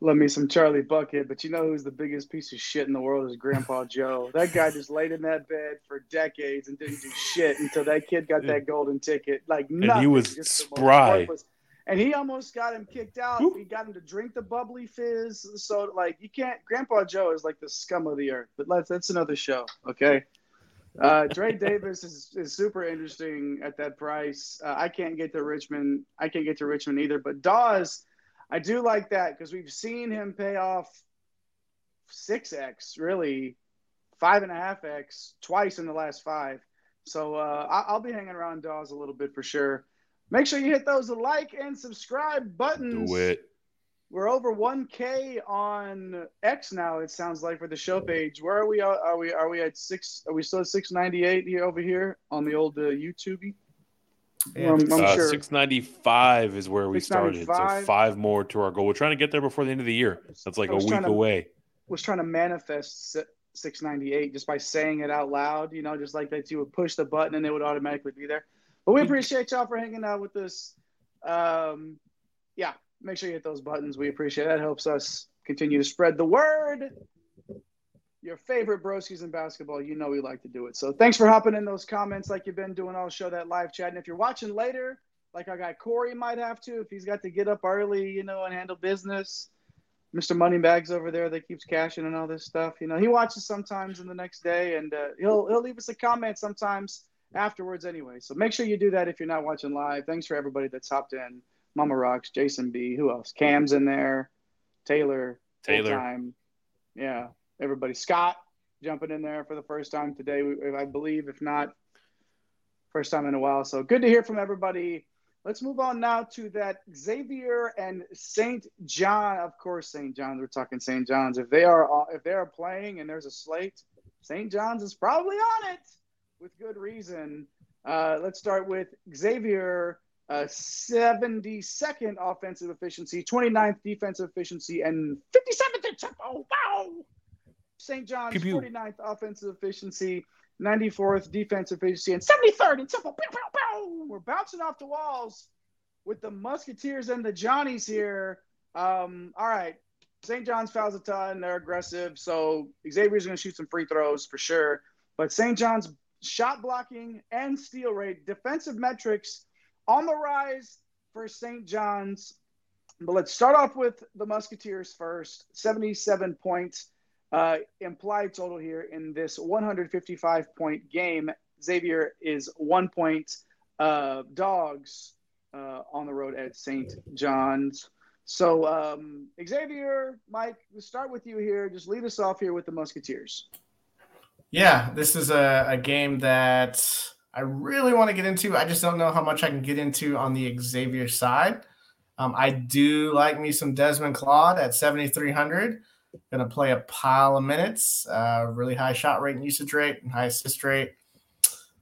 Love me some Charlie Bucket, but you know who's the biggest piece of shit in the world is Grandpa Joe. That guy just laid in that bed for decades and didn't do shit until that kid got that golden ticket. Like nothing. And he was spry. And he almost got him kicked out. He got him to drink the bubbly fizz. So like you can't. Grandpa Joe is like the scum of the earth. But let's that's another show. Okay. Uh, Dre Davis is, is super interesting at that price. Uh, I can't get to Richmond. I can't get to Richmond either. But Dawes I do like that because we've seen him pay off six x, really five and a half x twice in the last five. So uh, I'll be hanging around Dawes a little bit for sure. Make sure you hit those like and subscribe buttons. Do it. we're over 1K on X now. It sounds like for the show page. Where are we? Are we? Are we at six? Are we still at 698 here over here on the old uh, YouTube? Yeah, I'm, I'm uh, sure. 695 is where we started. So five more to our goal. We're trying to get there before the end of the year. That's like a week to, away. Was trying to manifest 698 just by saying it out loud. You know, just like that you would push the button and it would automatically be there. But we appreciate y'all for hanging out with us. Um, yeah, make sure you hit those buttons. We appreciate it. that. Helps us continue to spread the word. Your favorite broskies in basketball, you know we like to do it. So thanks for hopping in those comments like you've been doing all show that live chat. And if you're watching later, like our guy Corey might have to, if he's got to get up early, you know, and handle business. Mr. Moneybags over there that keeps cashing and all this stuff. You know, he watches sometimes in the next day, and uh, he'll he'll leave us a comment sometimes afterwards anyway. So make sure you do that if you're not watching live. Thanks for everybody that's hopped in. Mama Rocks, Jason B. Who else? Cam's in there. Taylor. Taylor. Time. Yeah. Everybody. Scott jumping in there for the first time today, I believe. If not, first time in a while. So good to hear from everybody. Let's move on now to that Xavier and St. John. Of course, St. John's. We're talking St. John's. If they are if they are playing and there's a slate, St. John's is probably on it with good reason. Uh, let's start with Xavier uh, 72nd offensive efficiency, 29th defensive efficiency, and 57th in tempo. Wow. St. John's Pew, 49th offensive efficiency, 94th defensive efficiency, and 73rd in. Pew, pew, pew. We're bouncing off the walls with the Musketeers and the Johnnies here. Um, all right. St. John's fouls a ton. They're aggressive. So Xavier's going to shoot some free throws for sure. But St. John's shot blocking and steal rate, defensive metrics on the rise for St. John's. But let's start off with the Musketeers first. 77 points uh, implied total here in this 155 point game. Xavier is one point uh, dogs uh, on the road at St. John's. So, um, Xavier, Mike, we'll start with you here. Just lead us off here with the Musketeers. Yeah, this is a, a game that I really want to get into. I just don't know how much I can get into on the Xavier side. Um, I do like me some Desmond Claude at 7,300. Going to play a pile of minutes, uh, really high shot rate and usage rate, and high assist rate.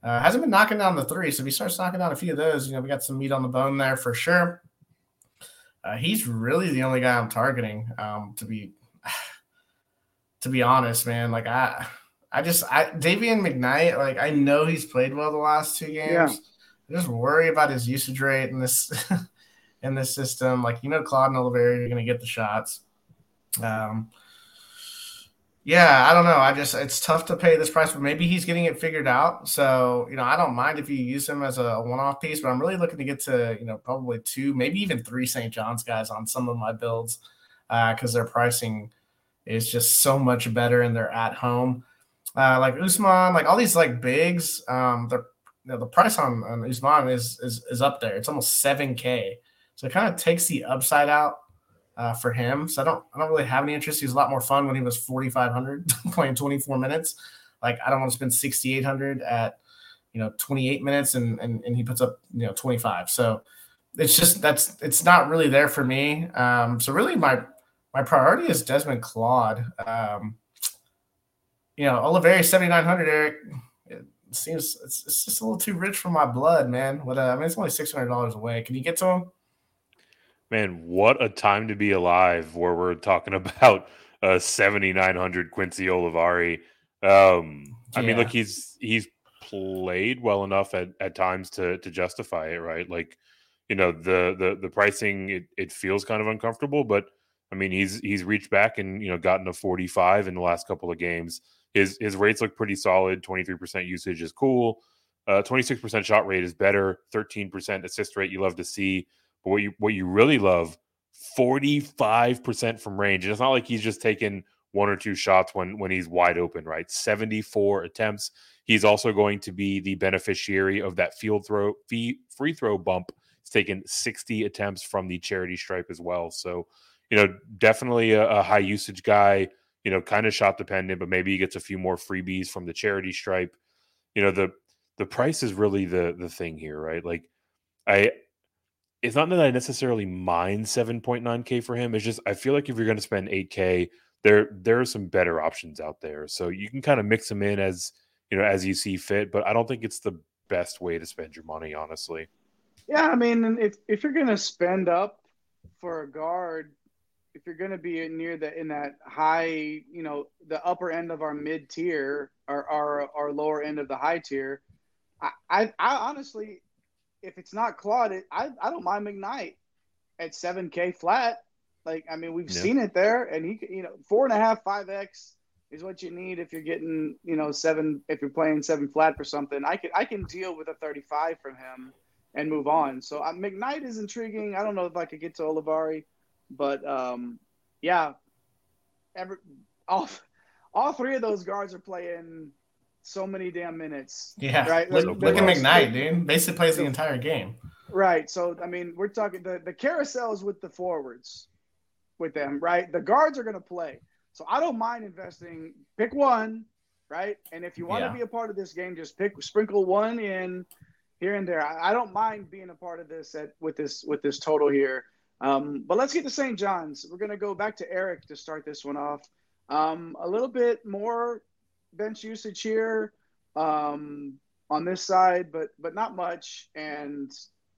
Uh, hasn't been knocking down the three, so if he starts knocking down a few of those, you know, we got some meat on the bone there for sure. Uh, he's really the only guy I'm targeting. Um, to be, to be honest, man, like I, I just I Dayvion McKnight, like I know he's played well the last two games. Yeah. I just worry about his usage rate in this in this system. Like you know, Claude and Olivari are going to get the shots. Um, yeah, I don't know. I just it's tough to pay this price, but maybe he's getting it figured out. So you know, I don't mind if you use him as a one-off piece, but I'm really looking to get to you know probably two, maybe even three St. John's guys on some of my builds because uh, their pricing is just so much better and they're at home uh, like Ousmane, like all these like bigs, um, the you know, the price on, on Ousmane is, is is up there. It's almost seven k. So it kind of takes the upside out uh, for him. So I don't I don't really have any interest. He's a lot more fun when he was forty five hundred playing twenty four minutes. Like I don't want to spend sixty eight hundred at you know twenty eight minutes and, and and he puts up you know twenty five. So it's just that's it's not really there for me. Um, so really my my priority is Desmond Claude. Um, you know, Olivari 7,900, Eric, it seems it's, it's, just a little too rich for my blood, man. What, uh, I mean, it's only $600 away. Can you get to him? Man, what a time to be alive where we're talking about uh, 7,900 Quincy Olivari. Um, I yeah. mean, look, he's, he's played well enough at, at times to, to justify it, right? Like, you know, the, the, the pricing, it, it feels kind of uncomfortable, but I mean, he's, he's reached back and, you know, gotten a 45 in the last couple of games. His his rates look pretty solid. Twenty three percent usage is cool. Uh, Twenty six percent shot rate is better. Thirteen percent assist rate you love to see. But what you what you really love, forty five percent from range. And it's not like he's just taking one or two shots when when he's wide open. Right, seventy four attempts. He's also going to be the beneficiary of that field throw fee, free throw bump. He's taken sixty attempts from the charity stripe as well. So you know, definitely a, a high usage guy you know, kind of shot dependent, but maybe he gets a few more freebies from the charity stripe. You know, the the price is really the the thing here, right? Like I it's not that I necessarily mind 7.9k for him. It's just I feel like if you're going to spend 8k, there there are some better options out there. So you can kind of mix them in as you know as you see fit. But I don't think it's the best way to spend your money, honestly. Yeah, I mean, if if you're going to spend up for a guard, if you're going to be near the in that high, you know, the upper end of our mid tier or our our lower end of the high tier, I, I, I honestly, if it's not Claude, it, I I don't mind McKnight at seven K flat. Like I mean, we've yeah. seen it there, and he you know four and a half five X is what you need if you're getting you know seven if you're playing seven flat for something. I can I can deal with a 35 from him and move on. So uh, McKnight is intriguing. I don't know if I could get to Olivari, but um, yeah, every all all three of those guards are playing so many damn minutes. Yeah, right. Look, look, look at McKnight, dude. Basically plays the entire game. Right. So I mean, we're talking the the carousels with the forwards, with them. Right. The guards are going to play. So I don't mind investing. Pick one, right? And if you want yeah. to be a part of this game, just pick sprinkle one in here and there. I, I don't mind being a part of this at with this with this total here. Um, but let's get to St. John's. We're gonna go back to Eric to start this one off. Um, a little bit more bench usage here um, on this side, but but not much. And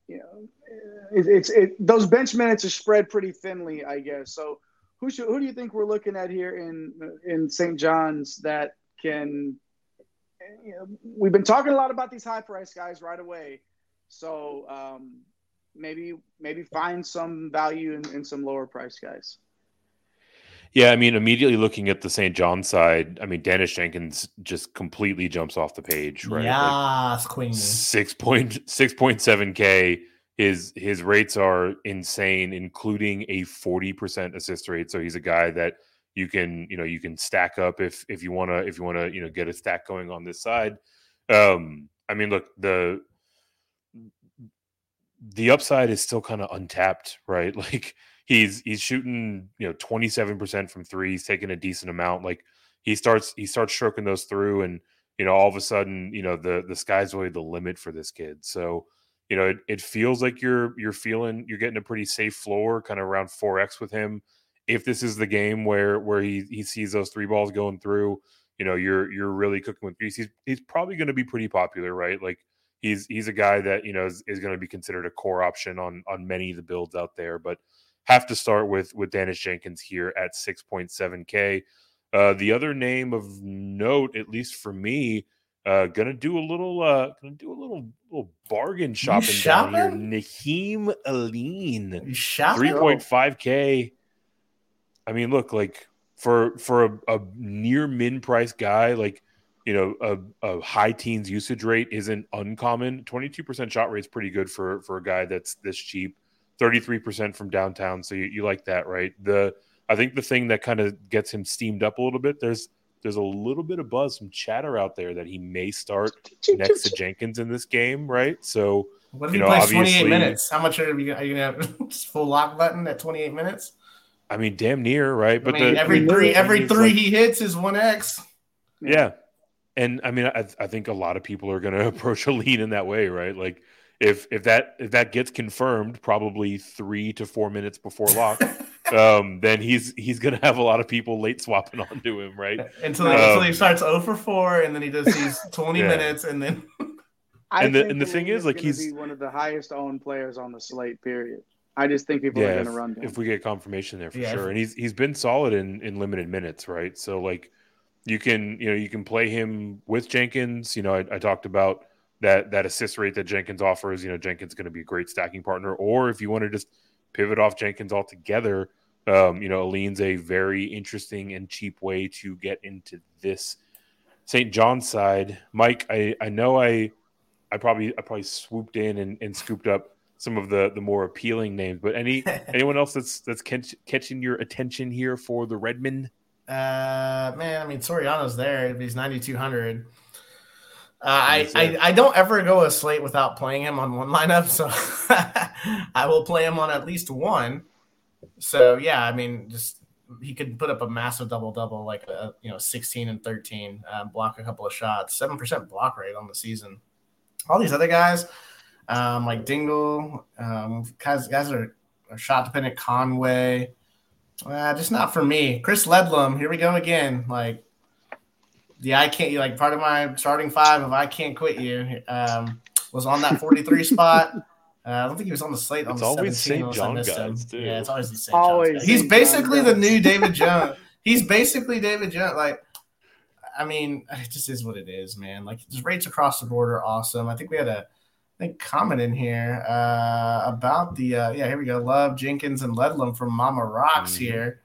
you know, it, it's it, those bench minutes are spread pretty thinly, I guess. So who should who do you think we're looking at here in in St. John's that can? You know, we've been talking a lot about these high price guys right away, so um, maybe maybe find some value in, in some lower price guys. Yeah, I mean, immediately looking at the St. John side, I mean, Daniss Jenkins just completely jumps off the page, right? Yeah, like Queen. Six point six point seven K his his rates are insane, including a forty percent assist rate. So he's a guy that you can you know you can stack up if if you want to if you want to you know get a stack going on this side. Um, I mean, look the the upside is still kind of untapped, right? Like he's he's shooting you know twenty seven percent from three. He's taking a decent amount. Like he starts he starts stroking those through, and you know all of a sudden you know the the sky's really the limit for this kid. So you know, it, it feels like you're you're feeling you're getting a pretty safe floor, kind of around four X with him. If this is the game where where he he sees those three balls going through, you know, you're you're really cooking with grease. He's he's probably going to be pretty popular, right? Like he's he's a guy that you know is, is going to be considered a core option on on many of the builds out there, but have to start with with Daniss Jenkins here at 6.7k. Uh, the other name of note, at least for me, uh, gonna do a little, uh, gonna do a little, little bargain shopping, shopping? down here. Nahiem Alleyne, three point five k. I mean, look, like for for a, a near min price guy, like you know, a, a high teens usage rate isn't uncommon. Twenty two percent shot rate is pretty good for for a guy that's this cheap. Thirty three percent from downtown, so you, you like that, right? The I think the thing that kind of gets him steamed up a little bit. There's there's a little bit of buzz, some chatter out there that he may start next to Jenkins in this game, right? So, what if he know, plays 28 minutes? How much are you, are you gonna have full lock button at 28 minutes? I mean, damn near, right? But I mean, the, every three, every three like, he hits is one X. Yeah, and I mean, I, I think a lot of people are going to approach Alleyne in that way, right? Like, if if that if that gets confirmed, probably three to four minutes before lock, um, then he's he's gonna have a lot of people late swapping onto him, right? Until, um, until he starts 0 for 4 and then he does these 20 yeah. minutes and then I and the and the thing is like he's one of the highest owned players on the slate, period. I just think people yeah, are gonna run down. If we get confirmation there for yeah, sure. And he's he's been solid in, in limited minutes, right? So like you can you know you can play him with Jenkins. You know, I, I talked about that that assist rate that Jenkins offers. You know, Jenkins is going to be a great stacking partner. Or if you want to just pivot off Jenkins altogether, um, you know, Alleyne's a very interesting and cheap way to get into this St. John side. Mike, I, I know I I probably I probably swooped in and, and scooped up some of the the more appealing names, but any anyone else that's that's catch, catching your attention here for the Redmen? Uh, man, I mean Soriano's there. He's ninety two hundred. Uh, I, I, I don't ever go a slate without playing him on one lineup, so I will play him on at least one. So yeah, I mean, just he could put up a massive double double, like a, you know, sixteen and thirteen, um, block a couple of shots, seven percent block rate on the season. All these other guys, Um, like Dingle, um, guys, guys are, are shot dependent. Conway, uh, just not for me. Chris Ledlum, here we go again. Like, the I can't like part of my starting five of I can't quit you um, was on that 43 spot. Uh, I don't think he was on the slate on It's the always 17 St. John missed him. too. Yeah, it's always the same. Always He's St. John basically the guys. new David Jones. He's basically David Jones. Like, I mean, it just is what it is, man. Like, just rates across the board are awesome. I think we had a I think comment in here uh, about the uh, yeah. Here we go. Love Jenkins and Ledlum from Mama Rocks Mhm. here.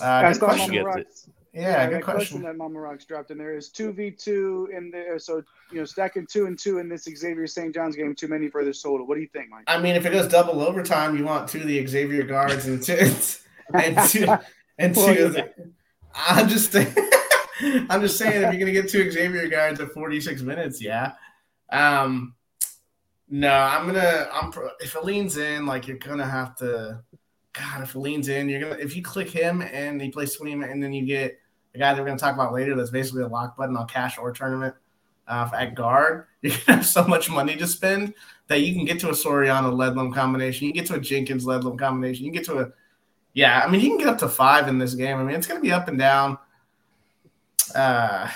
Uh, I good question. Gets Mama. Rocks. Yeah, good that question. that Mama Rocks dropped in there is two v two in there. So you know, stacking two and two in this Xavier St. John's game. Too many for this total. What do you think, Mike? I mean, if it goes double overtime, you want two of the Xavier guards and two and two and two. Well, of the- I'm just I'm just saying if you're gonna get two Xavier guards at 46 minutes, yeah. Um, no, I'm gonna I'm pro- if it leans in, like you're gonna have to. God, if it leans in, you're gonna if you click him and he plays 20 minutes, and then you get the guy that we're gonna talk about later. That's basically a lock button on cash or tournament uh, at guard. You're gonna have so much money to spend that you can get to a Soriano Ledlum combination, you can get to a Jenkins Ledlum combination, you can get to a yeah, I mean you can get up to five in this game. I mean it's gonna be up and down. Uh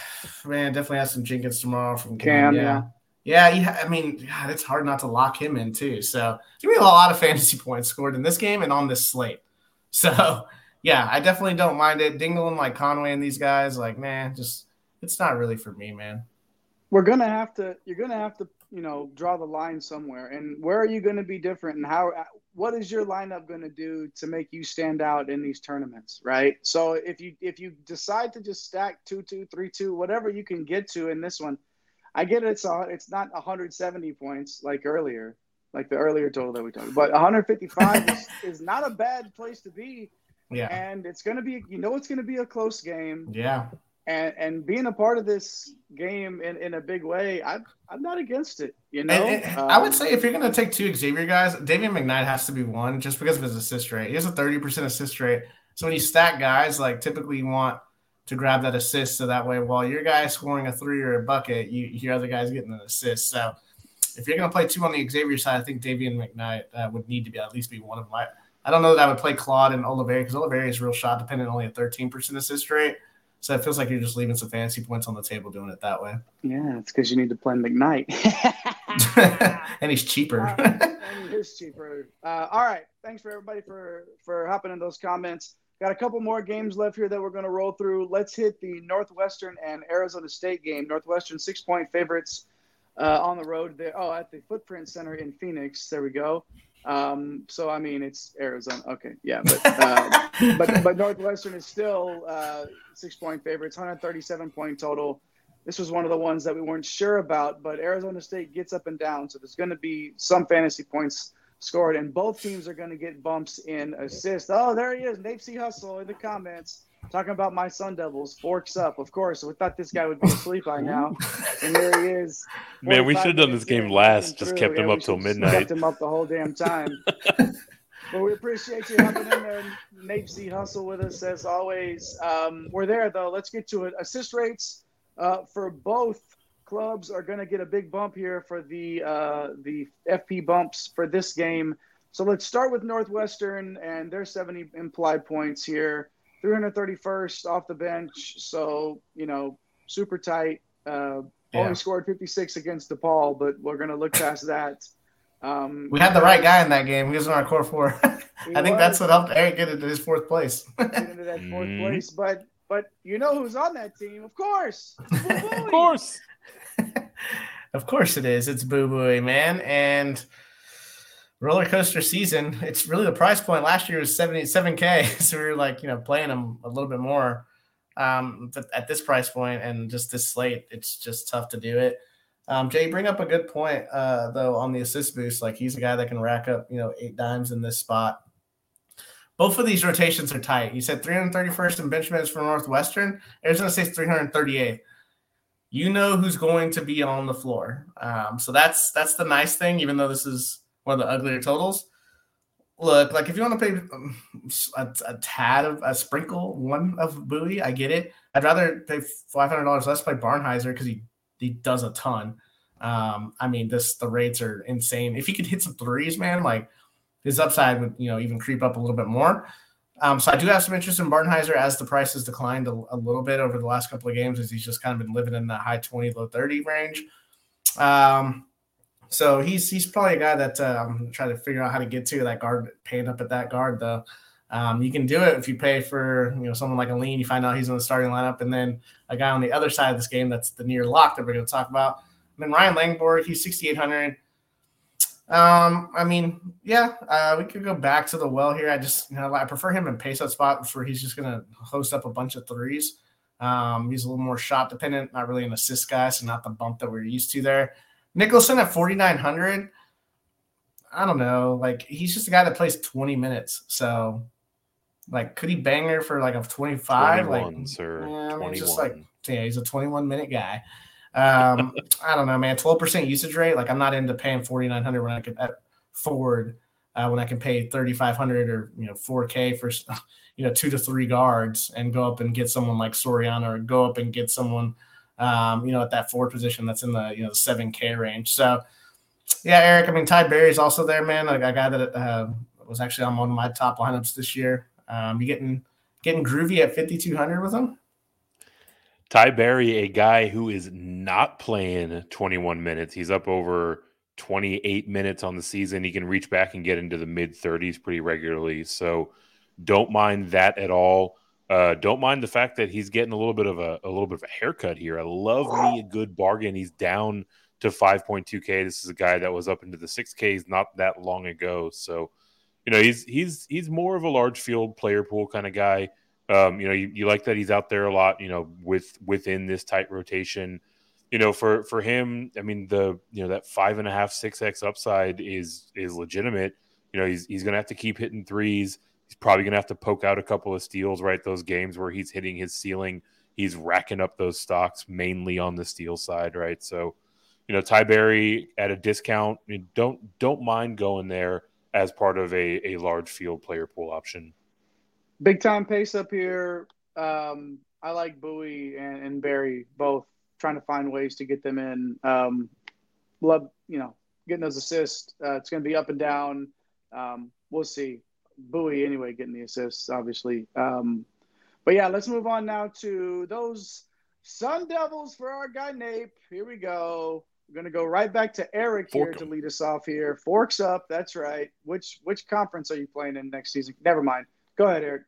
man, definitely have some Jenkins tomorrow from Cam, yeah. yeah. Yeah, ha- I mean, God, it's hard not to lock him in too. So give me a lot of fantasy points scored in this game and on this slate. So yeah, I definitely don't mind it. Dingle and like Conway and these guys, like, man, just it's not really for me, man. We're gonna have to. You're gonna have to. You know, draw the line somewhere. And where are you to be different? And how? What is your lineup to do to make you stand out in these tournaments? Right. So if you if you decide to just stack two two three two whatever you can get to in this one, I get it. It's a, it's not 170 points like earlier, like the earlier total that we talked. About. But 155 is, is not a bad place to be. Yeah. And it's going to be. You know, it's going to be a close game Yeah. and and being a part of this game in, in a big way, I'm I'm not against it. You know, And- and I would Um, say if you're going to take two Xavier guys, Dayvion McKnight has to be one just because of his assist rate. He has a 30% assist rate. So when you stack guys, like typically you want to grab that assist so that way while your guy scoring a three or a bucket, you your other guy's getting an assist. So if you're going to play two on the Xavier side, I think Dayvion McKnight uh, would need to be at least be one of them. I, don't know that I would play Claude and Olivari because Olivari is real shot dependent, only a 13% assist rate. So it feels like you're just leaving some fantasy points on the table doing it that way. yeah, it's because you need to play McKnight. and he's cheaper. and it is cheaper. Uh, all right, thanks for everybody for for hopping in those comments. Got a couple more games left here that we're going to roll through. Let's hit the Northwestern and Arizona State game. Northwestern six point favorites uh, on the road there. Oh, at the Footprint Center in Phoenix. There we go. Um, so I mean, it's Arizona. Okay, yeah, but uh, but but Northwestern is still uh, six point favorites, 137 point total. This was one of the ones that we weren't sure about, but Arizona State gets up and down, so there's going to be some fantasy points scored, and both teams are going to get bumps in assists. Oh, there he is, Nate C. Hustle in the comments talking about my Sun Devils. Forks up, of course. We thought this guy would be asleep by now, and there he is. Man, we should have done this game last. Just through. kept him Yeah, up till midnight. Kept him up the whole damn time. but we appreciate you hopping in there. Nate C. Hustle with us as always. Um, we're there though. Let's get to it. Assist rates uh, for both clubs are going to get a big bump here for the uh, the FP bumps for this game. So let's start with Northwestern and their 70 implied points here. 331st off the bench. So, you know, super tight. Uh, Yeah. Only scored 56 against DePaul, but we're going to look past that. Um, We had the right guy in that game. He was in our core four. I think was that's what helped Eric get into his fourth place. get into that 4th Mhm. place. But but you know who's on that team? Of course. Of course. Of course it is. It's Boo Buie, man. And roller coaster season. It's really the price point. Last year was 77K. So we were like, you know, playing them a little bit more um, but at this price point and just this slate. It's just tough to do it. Um, Jay, bring up a good point, uh, though, on the assist boost. Like he's a guy that can rack up, you know, eight dimes in this spot. Both of these rotations are tight. You said 331st in bench minutes for Northwestern. Arizona State's 338th. You know who's going to be on the floor. Um, so that's that's the nice thing, even though this is one of the uglier totals. Look, like if you want to pay um, a, a tad of a sprinkle one of Buie, I get it. I'd rather pay five hundred dollars less play Barnhizer because he he does a ton. Um, I mean, this the rates are insane. If he could hit some threes, man, like his upside would you know even creep up a little bit more. Um, so I do have some interest in Barnhizer as the price has declined a, a, little bit over the last couple of games as he's just kind of been living in the high 20, low 30 range. Um, so he's he's probably a guy that uh, I'm trying to figure out how to get to that guard, paying up at that guard though. Um, you can do it if you pay for you know someone like a lean. You find out he's in the starting lineup, and then a guy on the other side of this game that's the near lock that we're going to talk about. I mean Ryan Langborg, he's 6,800. Um, I mean, yeah, uh, we could go back to the well here. I just, you know, I prefer him in pace up spot where he's just going to host up a bunch of threes. Um, he's a little more shot dependent, not really an assist guy, so not the bump that we're used to there. Nicholson at 4,900. I don't know. Like, he's just a guy that plays 20 minutes. So, like, could he bang her for like a 25? Like. Yeah, I mean, just like, yeah, he's a 21 minute guy. Um, I don't know, man. Twelve percent usage rate. Like I'm not into paying forty nine hundred when I can afford uh, when I can pay thirty five hundred or you know four K for you know two to three guards and go up and get someone like Soriano or go up and get someone um, you know at that forward position that's in the you know seven K range. So yeah, Eric. I mean, Ty Berry's also there, man. Like a guy that uh, was actually on one of my top lineups this year. Um, you getting getting groovy at fifty two hundred with him? Ty Berry, a guy who is not playing 21 minutes. He's up over 28 minutes on the season. He can reach back and get into the mid 30s pretty regularly. So don't mind that at all. Uh, don't mind the fact that he's getting a little bit of a, a little bit of a haircut here. I love me a good bargain. He's down to 5.2k. This is a guy that was up into the 6ks not that long ago. So, you know, he's he's he's more of a large field player pool kind of guy. Um, you know, you, you like that he's out there a lot. You know, with within this tight rotation. You know, for for him, I mean, the you know that five and a half six x upside is is legitimate. You know, he's he's gonna have to keep hitting threes. He's probably gonna have to poke out a couple of steals, right? Those games where he's hitting his ceiling, he's racking up those stocks mainly on the steal side, right? So, you know, Ty Berry at a discount, don't don't mind going there as part of a, a large field player pool option. Big time pace up here. Um, I like Buie and, and, Berry both trying to find ways to get them in. Um, love, you know, getting those assists. Uh, it's going to be up and down. Um, we'll see. Buie, anyway, getting the assists, obviously. Um, but yeah, let's move on now to those Sun Devils for our guy Nape. Here we go. We're going to go right back to Eric here to lead us off here. Forks up. That's right. Which which conference are you playing in next season? Never mind. Go ahead, Eric.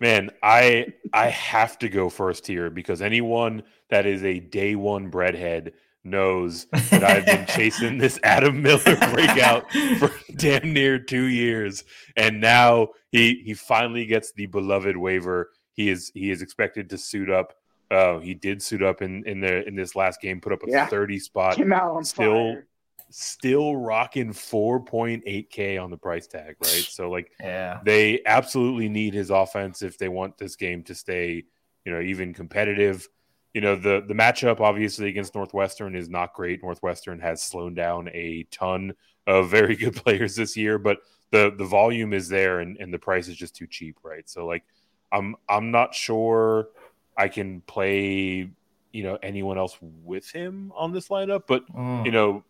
Man, I I have to go first here because anyone that is a day one breadhead knows that I've been chasing this Adam Miller breakout for damn near two years, and now he he finally gets the beloved waiver. He is he is expected to suit up. Uh, he did suit up in in the in this last game, put up a yeah. thirty spot. Came out on still fire still rocking 4.8k on the price tag, right? So like yeah. they absolutely need his offense if they want this game to stay, you know, even competitive. You know, the the matchup obviously against Northwestern is not great. Northwestern has slowed down a ton of very good players this year, but the the volume is there and, and the price is just too cheap, right? So like I'm I'm not sure I can play you know anyone else with him on this lineup, but mm. you know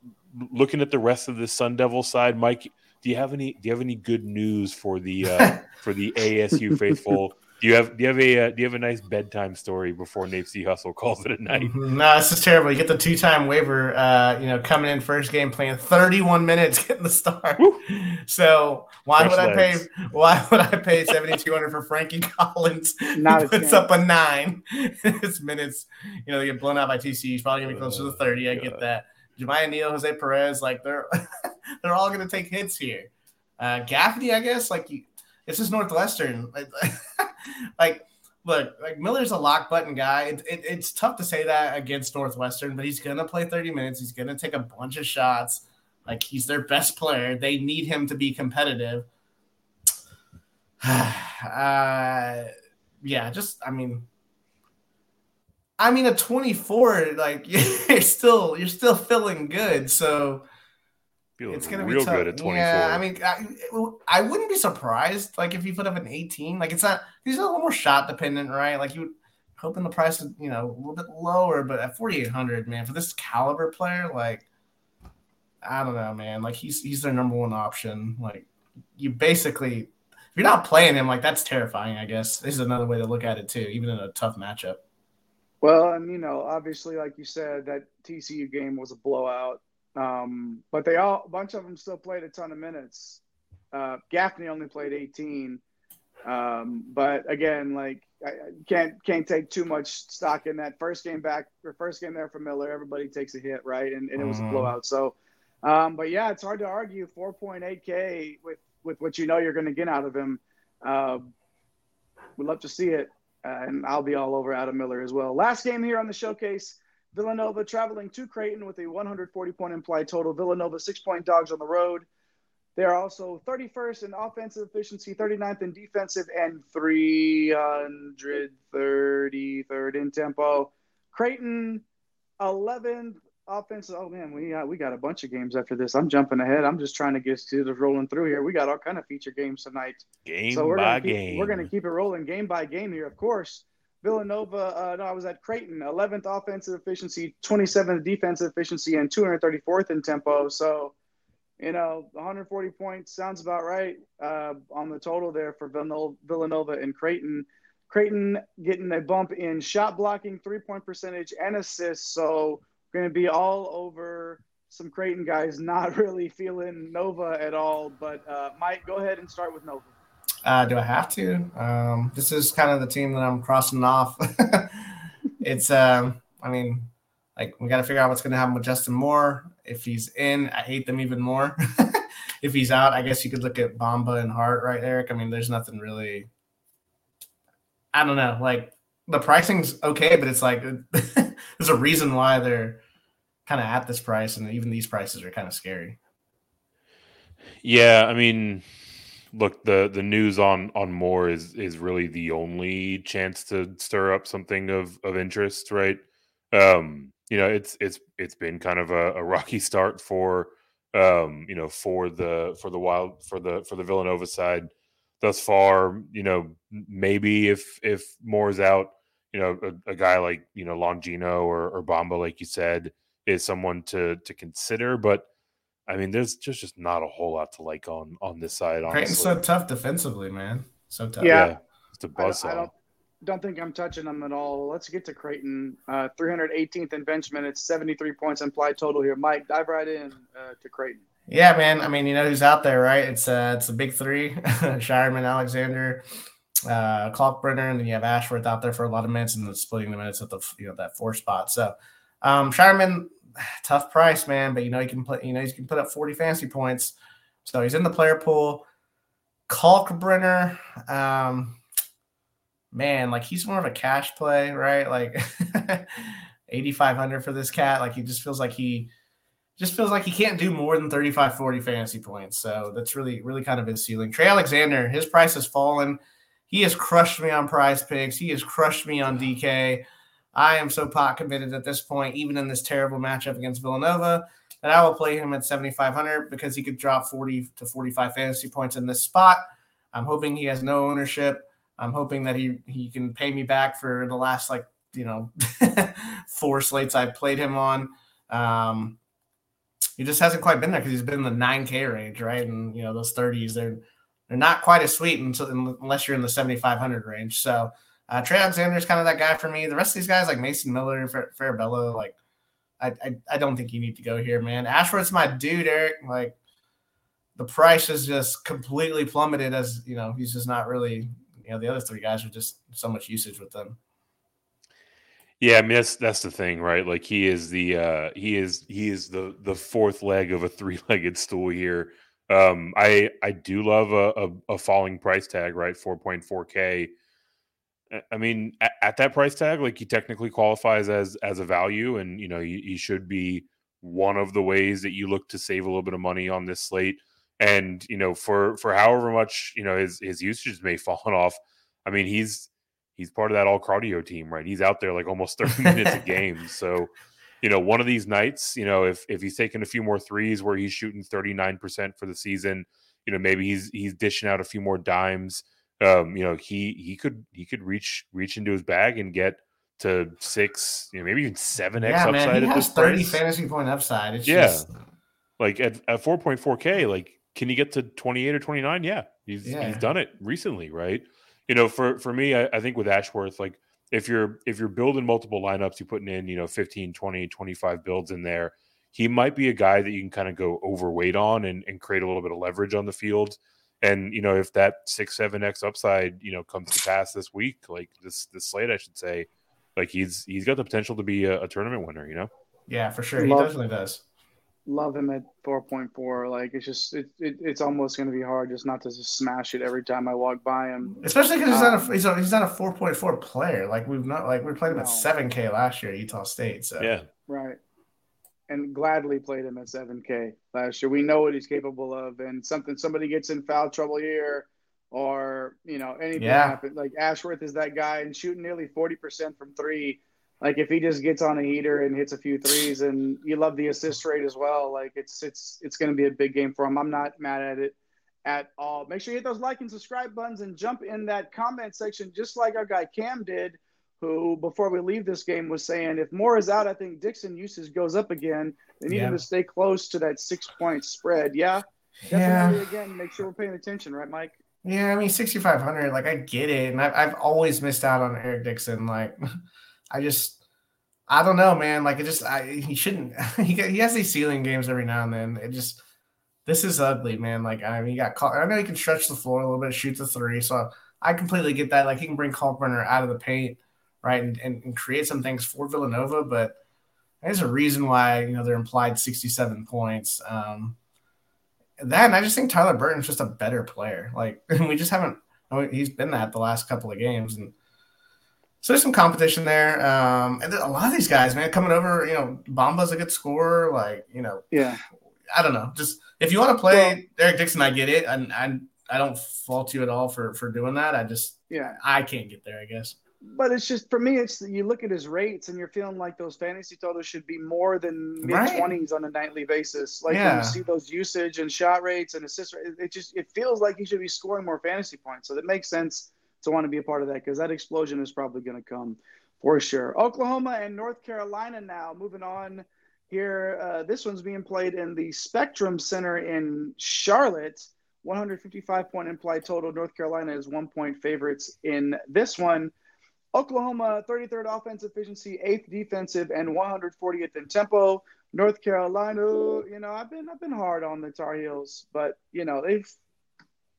looking at the rest of the Sun Devil side, Mike, do you have any do you have any good news for the uh, for the ASU faithful? Do you have do you have a uh, do you have a nice bedtime story before Nate C Hustle calls it a night? Mm-hmm. No, this is terrible. You get the two time waiver, uh, you know, coming in first game playing 31 minutes, getting the start. Woo. So why Fresh would legs. I pay why would I pay 7200 for Frankie Collins? Not he puts up a nine. His minutes, you know, they get blown out by TC. He's probably gonna be closer to 30. I get that. Jamiya Neal, Jose Perez, like they're they're all gonna take hits here. Uh, Gaffney, I guess, like this is Northwestern. Like, like, look, like Miller's a lock button guy. It, it, it's tough to say that against Northwestern, but he's gonna play 30 minutes. He's gonna take a bunch of shots. Like he's their best player. They need him to be competitive. uh, yeah, just I mean, I mean, a 24, like you're still you're still feeling good. So Feeling it's gonna real be tough. good at 24. Yeah, I mean, I, I, wouldn't be surprised like if you put up an 18. Like it's not he's a little more shot dependent, right? Like you hoping the price is you know a little bit lower, but at 4,800, man, for this caliber player, like I don't know, man. Like he's he's their number one option. Like you basically, if you're not playing him, like that's terrifying. I guess this is another way to look at it too, even in a tough matchup. Well, and you know, obviously, like you said, that TCU game was a blowout. Um, but they all a bunch of them still played a ton of minutes. Uh, Gaffney only played 18. Um, but again, like I can't can't take too much stock in that first game back or first game there for Miller. Everybody takes a hit, right? And, and it was a mm-hmm. blowout. So, um, but yeah, it's hard to argue 4.8K with with what you know you're going to get out of him. Uh, we'd love to see it, uh, and I'll be all over Adam Miller as well. Last game here on the showcase. Villanova traveling to Creighton with a 140 point implied total. Villanova six point dogs on the road. They are also 31st in offensive efficiency, 39th in defensive, and 333rd in tempo. Creighton, 11th offensive. Oh man, we got we got a bunch of games after this. I'm jumping ahead. I'm just trying to get to the rolling through here. We got all kind of feature games tonight. Game so we're by gonna keep, game. We're going to keep it rolling game by game here. Of course, Villanova. Uh, no, I was at Creighton, 11th offensive efficiency, 27th defensive efficiency, and 234th in tempo. So you know, 140 points sounds about right uh, on the total there for Villanova and Creighton. Creighton getting a bump in shot blocking, three point percentage, and assists. So going to be all over some Creighton guys not really feeling Nova at all. But uh, Mike, go ahead and start with Nova. Uh, do I have to? Um, this is kind of the team that I'm crossing off. it's, um, I mean, like we got to figure out what's going to happen with Justin Moore. If he's in, I hate them even more. if he's out, I guess you could look at Bamba and Hart, right, Eric? I mean, there's nothing really. I don't know. Like the pricing's okay, but it's like there's a reason why they're kind of at this price, and even these prices are kind of scary. Yeah, I mean, look the the news on on Moore is is really the only chance to stir up something of of interest, right? Um, you know, it's it's it's been kind of a, a rocky start for um, you know, for the for the wild for the for the Villanova side thus far. You know, maybe if if Moore's out, you know, a, a guy like you know Longino or, or Bamba, like you said, is someone to to consider. But I mean, there's just just not a whole lot to like on on this side. Creighton's so tough defensively, man. So tough. Yeah, yeah it's a buzz I, I, don't, don't think I'm touching them at all. Let's get to Creighton. Uh, 318th in bench minutes, 73 points implied total here. Mike, dive right in uh, to Creighton. Yeah, man. I mean, you know who's out there, right? It's uh, it's a big three: Scheierman, Alexander, uh, Kalkbrenner, and then you have Ashworth out there for a lot of minutes, and then splitting the minutes at the you know that four spot. So, um, Scheierman, tough price, man, but you know he can play. You know he can put up 40 fantasy points, so he's in the player pool. Kalkbrenner, um, man, like he's more of a cash play, right? Like 8500 for this cat. Like he just feels like he just feels like he can't do more than 35 40 fantasy points. So that's really really kind of his ceiling. Trey Alexander, his price has fallen. He has crushed me on PrizePicks. He has crushed me on DK. I am so pot committed at this point, even in this terrible matchup against Villanova, that I will play him at 7,500 because he could drop 40 to 45 fantasy points in this spot. I'm hoping he has no ownership. I'm hoping that he he can pay me back for the last like you know four slates I've played him on. Um, he just hasn't quite been there because he's been in the 9K range, right? And you know those 30s, they're they're not quite as sweet until, unless you're in the 7,500 range. So uh, Trey Alexander is kind of that guy for me. The rest of these guys like Mason Miller Fer- Farabello, like I, I, I don't think you need to go here, man. Ashworth's my dude, Eric. Like the price is just completely plummeted as you know he's just not really you know the other three guys are just so much usage with them. Yeah, I mean that's that's the thing, right? Like he is the uh he is he is the the fourth leg of a three-legged stool here. Um I I do love a a, a falling price tag, right? 4.4k. I mean, at, at, that price tag, like he technically qualifies as as a value, and you know he, he should be one of the ways that you look to save a little bit of money on this slate. And you know, for for however much you know his his usage may fallen off, I mean, he's he's part of that all cardio team, right? He's out there like almost 30 minutes a game. So, you know, one of these nights, you know, if if he's taking a few more threes where he's shooting 39% for the season, you know, maybe he's he's dishing out a few more dimes. Um, you know, he he could he could reach reach into his bag and get to six, you know, maybe even seven Yeah, x upside man, he at has this 30 price. fantasy point upside. It's Yeah. just Like at, at 4.4K, like can you get to 28 or 29? Yeah. He's Yeah. he's done it recently, right? You know, for for me, I, I think with Ashworth, like if you're if you're building multiple lineups, you're putting in, you know, 15, 20, 25 builds in there, he might be a guy that you can kind of go overweight on and, and create a little bit of leverage on the field. And you know, if that six, seven X upside, you know, comes to pass this week, like this this slate, I should say, like he's he's got the potential to be a, a tournament winner, you know? yeah, for sure. He Love- definitely does. Love him at 4.4. Like it's just it, it it's almost going to be hard just not to just smash it every time I walk by him. Especially because he's not Um, a he's, not a four point four player. Like we've not like we played him at seven K last year at Utah State. So Yeah. Right. And gladly played him at 7K last year. We know what he's capable of, and something somebody gets in foul trouble here, or you know anything Yeah. happen. Like Ashworth is that guy and shooting nearly 40% from three. Like if he just gets on a heater and hits a few threes, and you love the assist rate as well. Like it's it's it's going to be a big game for him. I'm not mad at it at all. Make sure you hit those like and subscribe buttons and jump in that comment section, just like our guy Cam did who before we leave this game was saying if Moore is out, I think Dixon usage goes up again. They need Yeah. him to stay close to that six point spread. Yeah, yeah. Again, make sure we're paying attention, right, Mike? yeah. I mean, sixty five hundred. Like I get it, and I've I've always missed out on Eric Dixon. Like I just I don't know, man. Like it just I he shouldn't. He he has these ceiling games every now and then. It just this is ugly, man. Like I mean, he got caught. I know he can stretch the floor a little bit, shoot the three. So I completely get that. Like he can bring Kalkbrenner out of the paint, right, and, and, and create some things for Villanova. But there's a reason why you know they're implied 67 points. Um, that and I just think Tyler Burton's just a better player. Like we just haven't. He's been that the last couple of games, and so there's some competition there. Um, and a lot of these guys, man, coming over. You know, Bamba's a good scorer. Like you know, Yeah, I don't know. Just if you want to play Eric Dixon, I get it, and I I don't fault you at all for for doing that. I just yeah. I can't get there. I guess. But it's just for me, it's you look at his rates and you're feeling like those fantasy totals should be more than mid Right. twenties on a nightly basis. Like when you see those usage and shot rates and assist, it, it just it feels like he should be scoring more fantasy points. So it makes sense to want to be a part of that because that explosion is probably going to come for sure. Oklahoma and North Carolina now moving on here. Uh, this one's being played in the Spectrum Center in Charlotte. 155 point implied total. North Carolina is one point favorites in this one. Oklahoma, 33rd offensive efficiency, eighth defensive, and 140th in tempo. North Carolina, you know, I've been I've been hard on the Tar Heels, but you know they've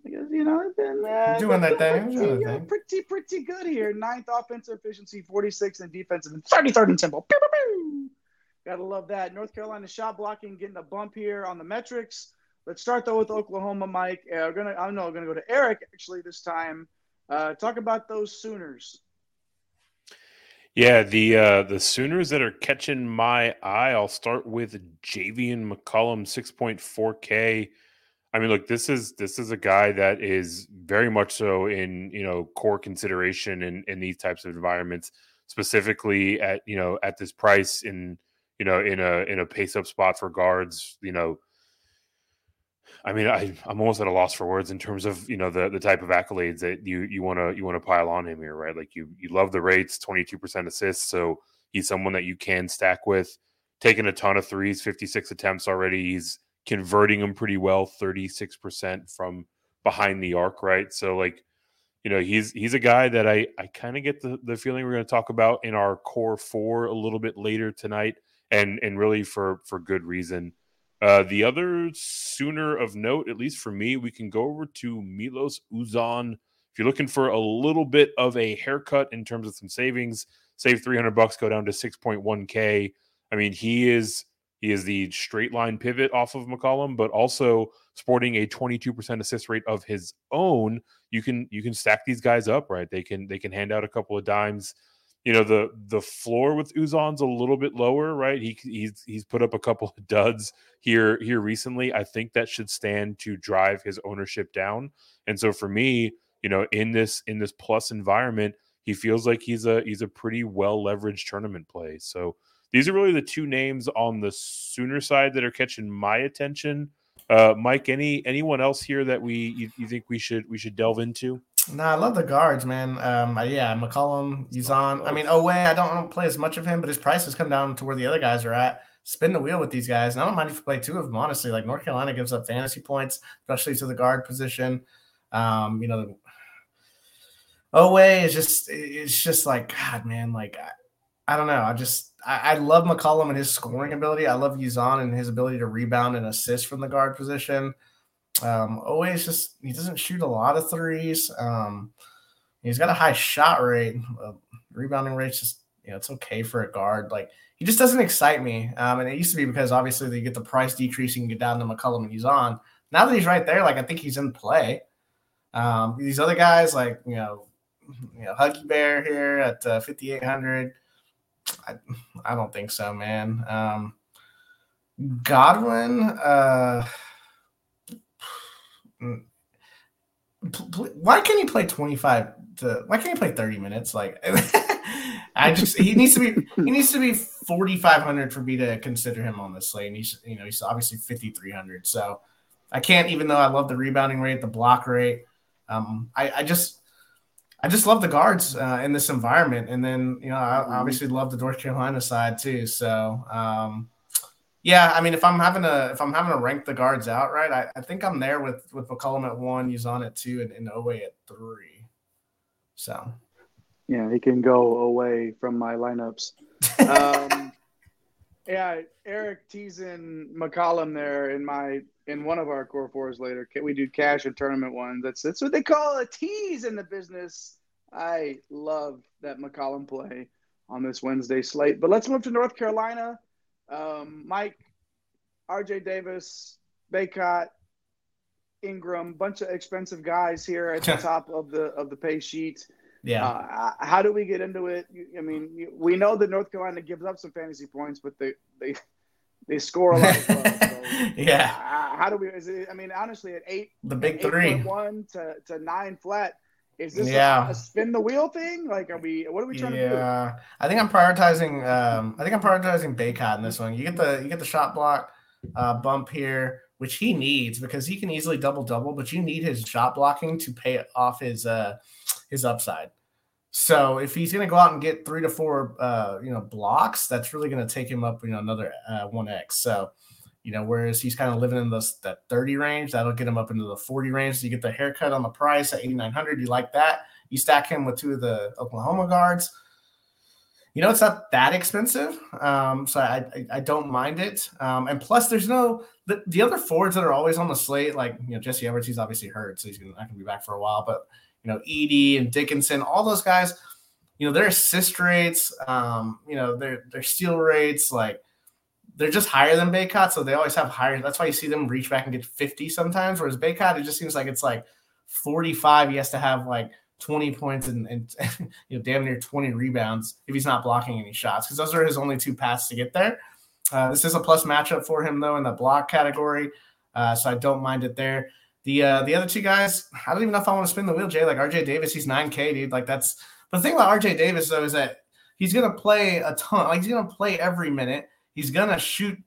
you know they've been uh, Doing they've their been thing, pretty, doing their thing. pretty pretty good here. Ninth offensive efficiency, 46th in defensive, and 33rd in tempo. Pew, pew, pew. Gotta love that. North Carolina shot blocking getting a bump here on the metrics. Let's start though with Oklahoma, Mike. Uh, we're gonna I don't know, we're gonna go to Eric actually this time. Uh, talk about those Sooners. Yeah, the uh the Sooners that are catching my eye, I'll start with Javian McCollum, 6.4K. I mean, look, this is this is a guy that is very much so in you know core consideration in in these types of environments, specifically at you know at this price in you know in a in a pace up spot for guards. You know, I mean, I I'm almost at a loss for words in terms of you know the the type of accolades that you you want to you want to pile on him here, right? Like you you love the rates, 22 percent assists, so he's someone that you can stack with. Taking a ton of threes, 56 attempts already. He's converting them pretty well, 36% from behind the arc, right? So like, you know, he's he's a guy that I I kind of get the, the feeling we're going to talk about in our core four a little bit later tonight, and and really for for good reason. Uh, the other sooner of note, at least for me, we can go over to Milos Uzan. If you're looking for a little bit of a haircut in terms of some savings, save 300 bucks, go down to 6.1k. I mean, he is he is the straight line pivot off of McCollum, but also sporting a 22% assist rate of his own. You can you can stack these guys up, right? They can they can hand out a couple of dimes. You know the the floor with Uzan's a little bit lower, right? He he's he's put up a couple of duds here here recently. I think that should stand to drive his ownership down. And so for me, you know, in this in this plus environment, he feels like he's a he's a pretty well leveraged tournament play. So these are really the two names on the Sooner side that are catching my attention. Uh, Mike, any anyone else here that we you, you think we should we should delve into? No, I love the guards, man. Um, yeah, McCollum, Uzan. I mean, Oweh, I don't, I don't play as much of him, but his price has come down to where the other guys are at. Spin the wheel with these guys. And I don't mind if you play two of them, honestly. Like North Carolina gives up fantasy points, especially to the guard position. Um, you know, Oweh is just it's just like God, man. Like I, I don't know. I just I, I, love McCollum and his scoring ability. I love Uzan and his ability to rebound and assist from the guard position. Um, always just he doesn't shoot a lot of threes. Um, he's got a high shot rate. Uh, rebounding rate's just you know it's okay for a guard. Like he just doesn't excite me. Um, and it used to be because obviously they get the price decreasing can get down to McCollum and he's on. Now that he's right there, like I think he's in play. Um, these other guys, like you know, you know, Huggy Bear here at uh, 5800. I, I don't think so, man. Um, Godwin, uh, why can't he play 25 to why can't he play 30 minutes like i just he needs to be he needs to be 4500 for me to consider him on this slate and he's you know he's obviously 5300 so i can't even though i love the rebounding rate the block rate um i i just i just love the guards uh, in this environment and then you know i mm-hmm. obviously love the north carolina side too so um yeah, I mean, if I'm having to if I'm having to rank the guards out, right, I, I think I'm there with with McCollum at one, Uzan at two, and, and Oweh at three. So, yeah, he can go away from my lineups. um, yeah, Eric teasing McCollum there in my in one of our core fours later. Can we do cash and tournament ones? That's that's what they call a tease in the business. I love that McCollum play on this Wednesday slate. But let's move to North Carolina um, Mike, R.J. Davis, Bacot, Ingram, bunch of expensive guys here at the top of the of the pay sheet. Yeah. Uh, how do we get into it? I mean, we know that North Carolina gives up some fantasy points, but they they they score a lot. Well, so, yeah. Uh, how do we? Is it, I mean, honestly, at eight, the big three, one to to nine flat, is this yeah. a, spin the wheel thing? Like, are we? What are we trying yeah. to do? Yeah, I think I'm prioritizing. Um, I think I'm prioritizing Bacot in this one. You get the you get the shot block uh, bump here, which he needs because he can easily double double, but you need his shot blocking to pay off his uh his upside. So if he's going to go out and get three to four, uh, you know, blocks, that's really going to take him up, you know, another uh, one X. So you know, whereas he's kind of living in this that 30 range, that'll get him up into the 40 range. So you get the haircut on the price at 8,900. You like that? You stack him with two of the Oklahoma guards. You know, it's not that expensive, um, so I, I, I don't mind it. Um, and plus, there's no the, the other forwards that are always on the slate, like you know Jesse Edwards. He's obviously hurt, so he's gonna, not to be back for a while. But you know, Edey and Dickinson, all those guys, you know, their assist rates, um, you know, their their steal rates, like they're just higher than Bacot, so they always have higher. That's why you see them reach back and get 50 sometimes. Whereas Bacot, it just seems like it's like 45. He has to have like 20 points and, and you know damn near 20 rebounds if he's not blocking any shots because those are his only two paths to get there. Uh, this is a plus matchup for him though in the block category, uh, so I don't mind it there. The uh, the other two guys, I don't even know if I want to spin the wheel. Jay, like RJ Davis, he's 9K, dude. Like that's the thing about RJ Davis though is that he's gonna play a ton. Like he's gonna play every minute He's gonna shoot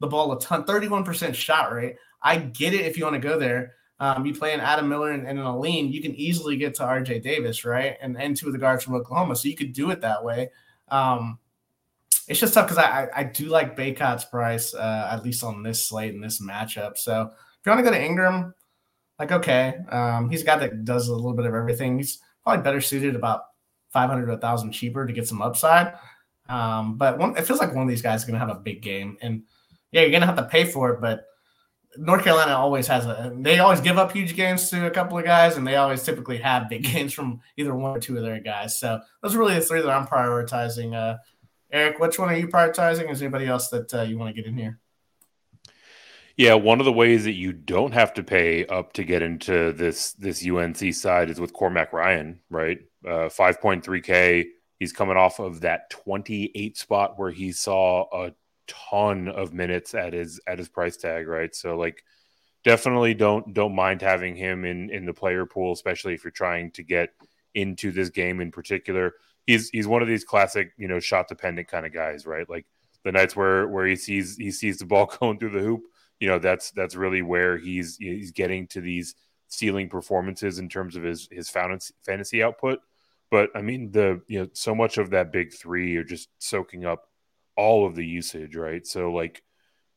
the ball a ton, 31% shot rate. I get it if you want to go there. Um, you play an Adam Miller and, and an Alim, you can easily get to RJ Davis, right? And and two of the guards from Oklahoma. So you could do it that way. Um, it's just tough because I, I, I do like Bacot's price, uh, at least on this slate and this matchup. So if you want to go to Ingram, like okay, um, he's a guy that does a little bit of everything. He's probably better suited about 500 to 1,000 cheaper to get some upside. Um, but one, it feels like one of these guys is going to have a big game, and yeah, you're going to have to pay for it. But North Carolina always has a. They always give up huge games to a couple of guys, and they always typically have big games from either one or two of their guys. So those are really the three that I'm prioritizing. Uh, Eric, which one are you prioritizing? Is anybody else that uh, you want to get in here? Yeah, one of the ways that you don't have to pay up to get into this this UNC side is with Cormac Ryan, right? Uh, 5.3K He's coming off of that 28 spot where he saw a ton of minutes at his at his price tag, right? So like definitely don't don't mind having him in in the player pool, especially if you're trying to get into this game in particular. He's he's one of these classic, you know, shot dependent kind of guys, right? Like the nights where where he sees he sees the ball going through the hoop, you know, that's that's really where he's he's getting to these ceiling performances in terms of his his fantasy output. But I mean, the you know so much of that big three are just soaking up all of the usage, right? So like,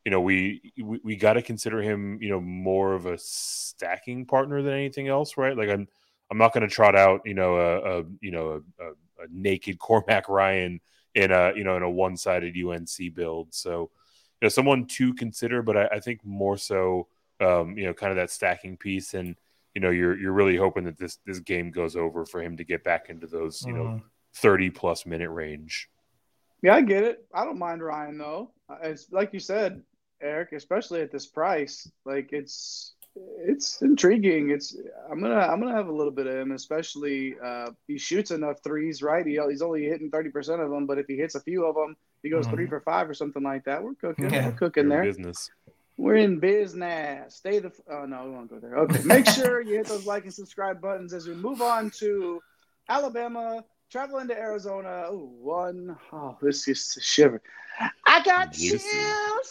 you know, we we, we got to consider him, you know, more of a stacking partner than anything else, right? Like I'm I'm not going to trot out, you know, a, a you know a, a, a naked Cormac Ryan in a you know in a one sided UNC build. So you know someone to consider, but I, I think more so um, you know kind of that stacking piece and you know you're you're really hoping that this this game goes over for him to get back into those you mm. know mm-hmm. 30 plus minute range. Yeah, I get it. I don't mind Ryan though. It's like you said, Eric, especially at this price. Like it's it's intriguing. It's I'm gonna I'm gonna have a little bit of him, especially uh, he shoots enough threes, right? He, he's only hitting thirty percent of them, but if he hits a few of them, he goes mm-hmm. three for five or something like that. We're cooking. Yeah. We're cooking there. Business. We're in business. Stay the. F- Oh no, we won't go there. Okay, make sure you hit those like and subscribe buttons as we move on to Alabama traveling to Arizona. Ooh, one. Oh, this is a shiver. I got chills.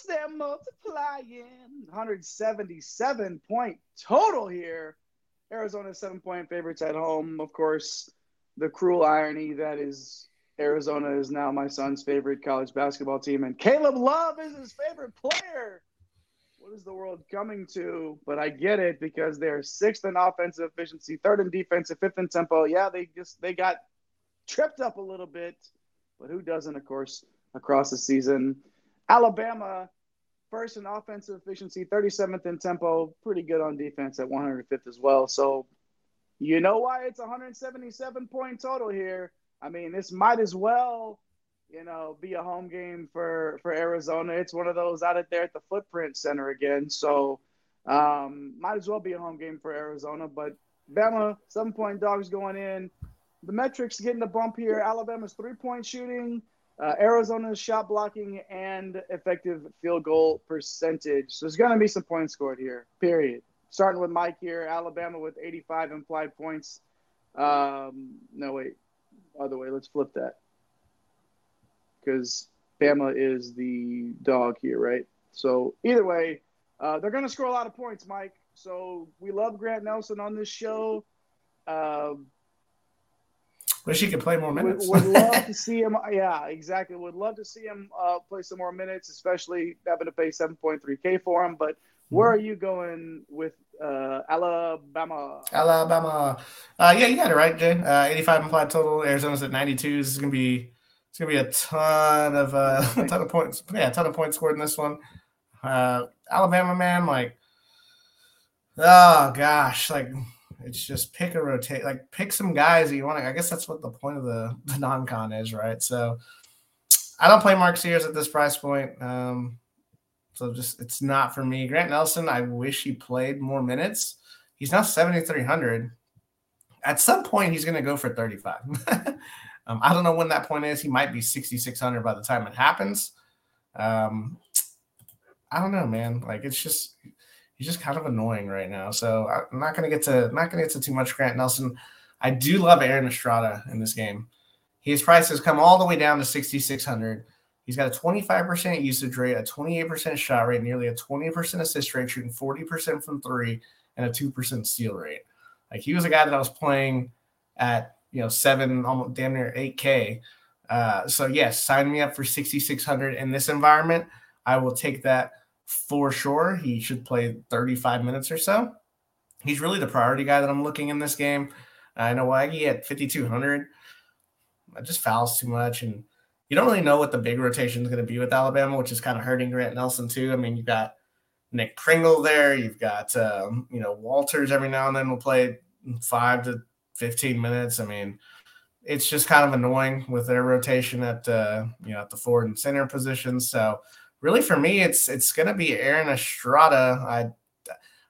They're multiplying. 177 point total here. Arizona seven point favorites at home. Of course, the cruel irony that is Arizona is now my son's favorite college basketball team, and Caleb Love is his favorite player. The world coming to? But I get it because they're sixth in offensive efficiency, third in defensive, fifth in tempo. Yeah, they just they got tripped up a little bit, but who doesn't, of course, across the season. Alabama, first in offensive efficiency, 37th in tempo, pretty good on defense at 105th as well. So, you know why it's 177 point total here. I mean, this might as well, you know, be a home game for for Arizona. It's one of those out of there at the Footprint Center again. So, um, might as well be a home game for Arizona. But Bama, seven point dogs going in the metrics getting the bump here. Alabama's three point shooting, uh, Arizona's shot blocking, and effective field goal percentage. So there's going to be some points scored here, period. Starting with Mike here, Alabama with 85 implied points. Um, no, wait, other way. Let's flip that. Because Bama is the dog here, right? So either way, uh, they're going to score a lot of points, Mike. So we love Grant Nelson on this show. Uh, Wish he could play more minutes. Would, would love to see him. Yeah, exactly. Would love to see him uh, play some more minutes, especially having to pay 7.3K for him. But where are you going with uh, Alabama? Alabama. Uh, yeah, you got it right, Jay. Uh, 85 implied total. Arizona's at 92. This is gonna be it's gonna be a ton of uh, a ton of points. Yeah, a ton of points scored in this one. Uh, Alabama, man, like, oh gosh, like it's just pick a rotate, like pick some guys that you want to. I guess that's what the point of the, the non con is, right? So I don't play Mark Sears at this price point. Um, so just it's not for me. Grant Nelson, I wish he played more minutes. He's now 7,300. At some point, he's going to go for 35. um, I don't know when that point is. He might be 6,600 by the time it happens. Um, I don't know, man. Like it's just he's just kind of annoying right now. So I'm not gonna get to not gonna get to too much Grant Nelson. I do love Aaron Estrada in this game. His price has come all the way down to 6,600. He's got a 25% usage rate, a 28% shot rate, nearly a 20% assist rate, shooting 40% from three, and a 2% steal rate. Like he was a guy that I was playing at you know seven, almost damn near 8K. Uh, so yes, sign me up for 6,600 in this environment. I will take that for sure. He should play 35 minutes or so. He's really the priority guy that I'm looking in this game. I know Waggy at 5,200. That just fouls too much. And you don't really know what the big rotation is going to be with Alabama, which is kind of hurting Grant Nelson, too. I mean, you've got Nick Pringle there. You've got, um, you know, Walters every now and then will play five to 15 minutes. I mean, it's just kind of annoying with their rotation at, uh, you know, at the forward and center positions. So, really for me, it's it's going to be Aaron Estrada. I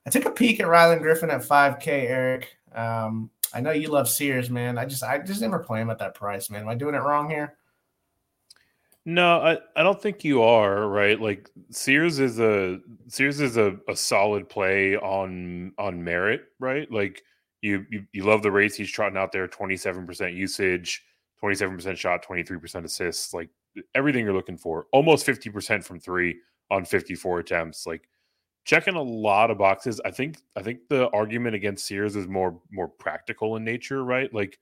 I took a peek at Rylan Griffin at 5K, Eric. Um, I know you love Sears, man. I just I just never play him at that price, man. Am I doing it wrong here? No, I, I don't think you are right. Like Sears is a Sears is a, a solid play on on merit, right? Like you, you you love the race he's trotting out there, twenty seven percent usage, twenty seven percent shot, twenty three percent assists. Like everything you're looking for. Almost 50% from three on 54 attempts. Like checking a lot of boxes. I think I think the argument against Sears is more more practical in nature, right? Like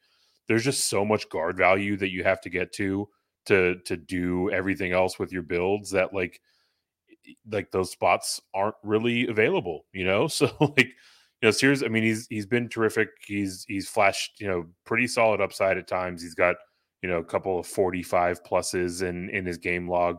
there's just so much guard value that you have to get to to to do everything else with your builds that like like those spots aren't really available, you know? So like you know, Sears, I mean, he's he's been terrific. He's he's flashed, you know, pretty solid upside at times. He's got, you know, a couple of 45 pluses in in his game log.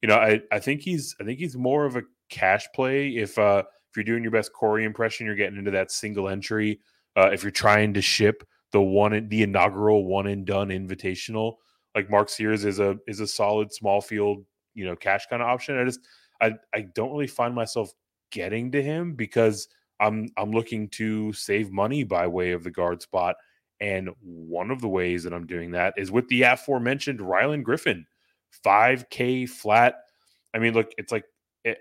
You know, I I think he's I think he's more of a cash play if uh if you're doing your best Corey impression, you're getting into that single entry. Uh, if you're trying to ship the one the inaugural one and done invitational, like Mark Sears is a is a solid small field, you know, cash kind of option. I just I I don't really find myself getting to him because I'm I'm looking to save money by way of the guard spot. And one of the ways that I'm doing that is with the aforementioned Rylan Griffin, 5K flat. I mean, look, it's like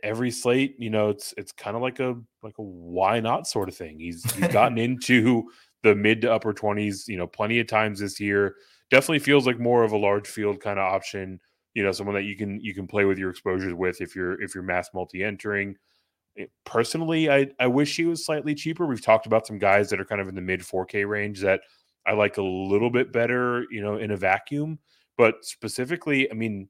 every slate, you know, it's it's kind of like a like a why not sort of thing. He's he's gotten into the mid to upper 20s, you know, plenty of times this year. Definitely feels like more of a large field kind of option, you know, someone that you can you can play with your exposures with if you're if you're mass multi entering. Eh, personally, I I wish he was slightly cheaper. We've talked about some guys that are kind of in the mid 4K range that I like a little bit better, you know, in a vacuum. But specifically, I mean,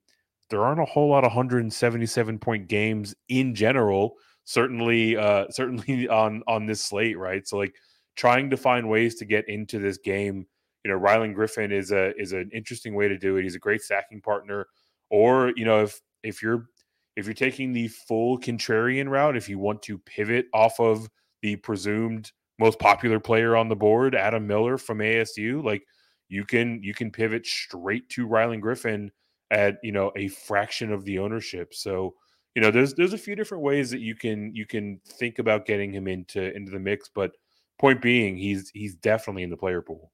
there aren't a whole lot of 177 point games in general. Certainly, uh, certainly on on this slate, right? So like trying to find ways to get into this game. You know, Rylan Griffin is a is an interesting way to do it. He's a great stacking partner. Or you know, if if you're if you're taking the full contrarian route, if you want to pivot off of the presumed most popular player on the board, Adam Miller from ASU, like you can you can pivot straight to Rylan Griffin at you know a fraction of the ownership. So you know there's there's a few different ways that you can you can think about getting him into into the mix, but point being he's he's definitely in the player pool.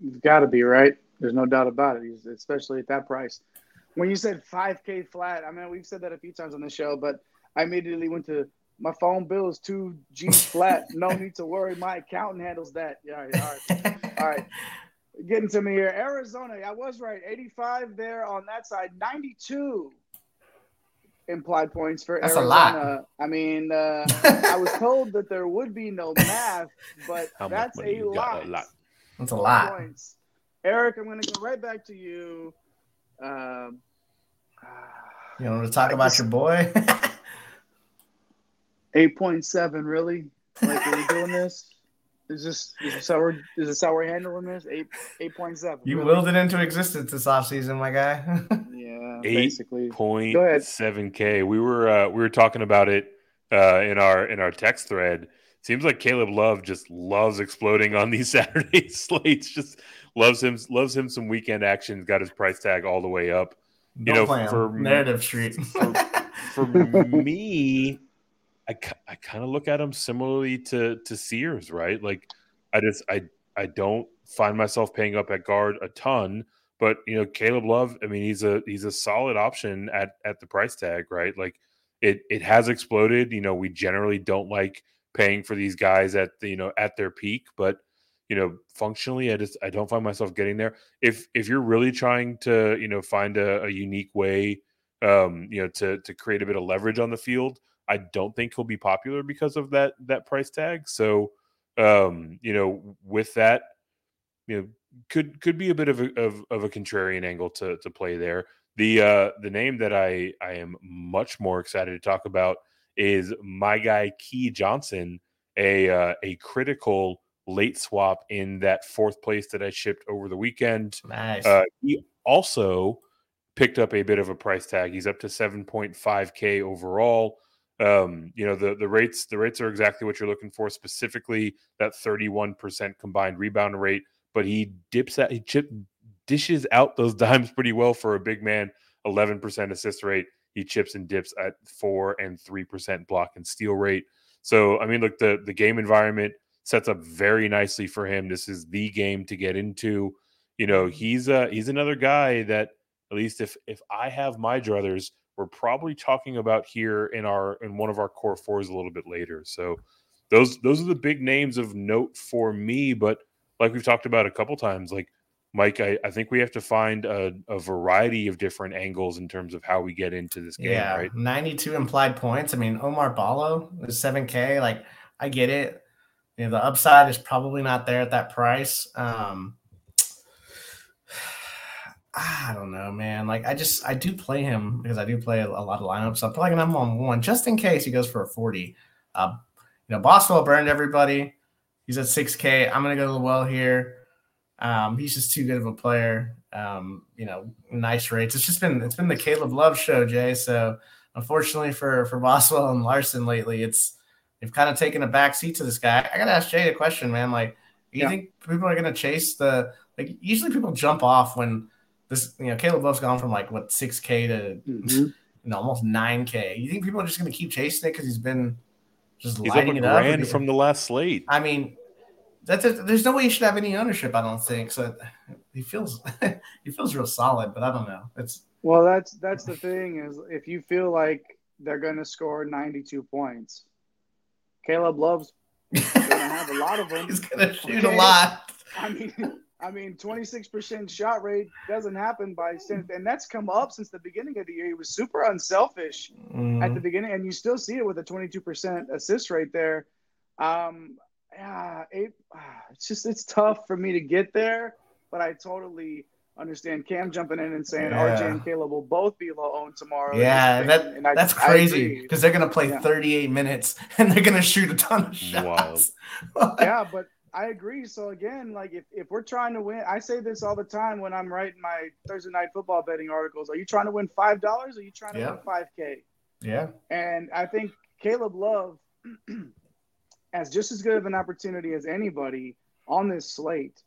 You've got to be right. There's no doubt about it. He's especially at that price. When you said 5K flat, I mean we've said that a few times on the show, but I immediately went to my phone bill is two G's flat. no need to worry. My accountant handles that. Yeah, all right, all right. all right getting to me here. Arizona, I was right. 85 there on that side. 92 implied points for That's Arizona. A lot. I mean, uh, I was told that there would be no math, but How that's a lot. got? A lot. That's a lot. Points. Eric, I'm going to go right back to you. Um, You want to talk I about just- your boy? 8.7, really? Like, are we doing this? Is this, is this how we're is this how we're handling this? Eight eight point seven. you really? willed it into existence this offseason, my guy. Yeah, Eight basically. Point Go ahead. seven K. We were uh, we were talking about it uh, in our in our text thread. Seems like Caleb Love just loves exploding on these Saturday slates. Just loves him loves him some weekend action. Got his price tag all the way up. Don't know, play him. for- narrative street. For me, I, I kind of look at him similarly to to Sears, right? Like I just I I don't find myself paying up at guard a ton, but you know Caleb Love, I mean he's a he's a solid option at at the price tag, right? Like it it has exploded. You know we generally don't like paying for these guys at the you know at their peak, but you know functionally I just I don't find myself getting there. If if you're really trying to you know find a, a unique way um, you know, to to create a bit of leverage on the field. I don't think he'll be popular because of that that price tag. So, um, you know, with that, you know, could could be a bit of a of, of a contrarian angle to to play there. The uh the name that I I am much more excited to talk about is my guy Key Johnson, a uh, a critical late swap in that fourth place that I shipped over the weekend. nice. Uh, he also picked up a bit of a price tag. He's up to 7.5k overall. Um, you know, the the rates the rates are exactly what you're looking for, specifically that 31% combined rebound rate, but he dips out he chip dishes out those dimes pretty well for a big man, 11% assist rate. He chips and dips at 4 and 3% block and steal rate. So, I mean, look, the the game environment sets up very nicely for him. This is the game to get into. You know, he's uh he's another guy that at least if if I have my druthers, we're probably talking about here in our in one of our core fours a little bit later. So those those are the big names of note for me. But like we've talked about a couple times, like Mike, I, I think we have to find a, a variety of different angles in terms of how we get into this game, yeah, right? 92 implied points. I mean, Oumar Ballo is 7K. Like, I get it. You know, the upside is probably not there at that price. Um, I don't know, man. Like, I just I do play him because I do play a, a lot of lineups. I'm playing him on one just in case he goes for a 40. Uh, you know, Boswell burned everybody. He's at 6K. I'm gonna go to the well here. Um, he's just too good of a player. Um, you know, nice rates. It's just been it's been the Caleb Love show, Jay. So unfortunately for for Boswell and Larsson lately, it's they've kind of taken a back seat to this guy. I gotta ask Jay a question, man. Like, you Yeah. think people are gonna chase the like? Usually people jump off when this you know Caleb Love's gone from like what six K to Mhm. you know almost nine K. You think people are just gonna keep chasing it because he's been just He's up a lighting it up? grand from the last slate. I mean, that's a, there's no way he should have any ownership. I don't think so. He feels he feels real solid, but I don't know. It's Well, that's that's the thing is if you feel like they're going to score 92 points, Caleb Love's going to have a lot of them. he's gonna shoot a lot. I mean, I mean, 26% shot rate doesn't happen by since, and that's come up since the beginning of the year. He was super unselfish at Mhm. the beginning, and you still see it with a 22% assist rate there. Um, yeah, it, ah, it's just it's tough for me to get there, but I totally understand Cam jumping in and saying Yeah. RJ and Caleb will both be low owned tomorrow. Yeah, And- that and I- that's crazy because they're gonna play Yeah. 38 minutes and they're gonna shoot a ton of Wild. shots. yeah, but I agree. So again, like if, if we're trying to win, I say this all the time when I'm writing my Thursday night football betting articles. Are you trying to win five dollars? Or are you trying to Yeah. win five k? yeah, And I think Caleb Love has just as good of an opportunity as anybody on this slate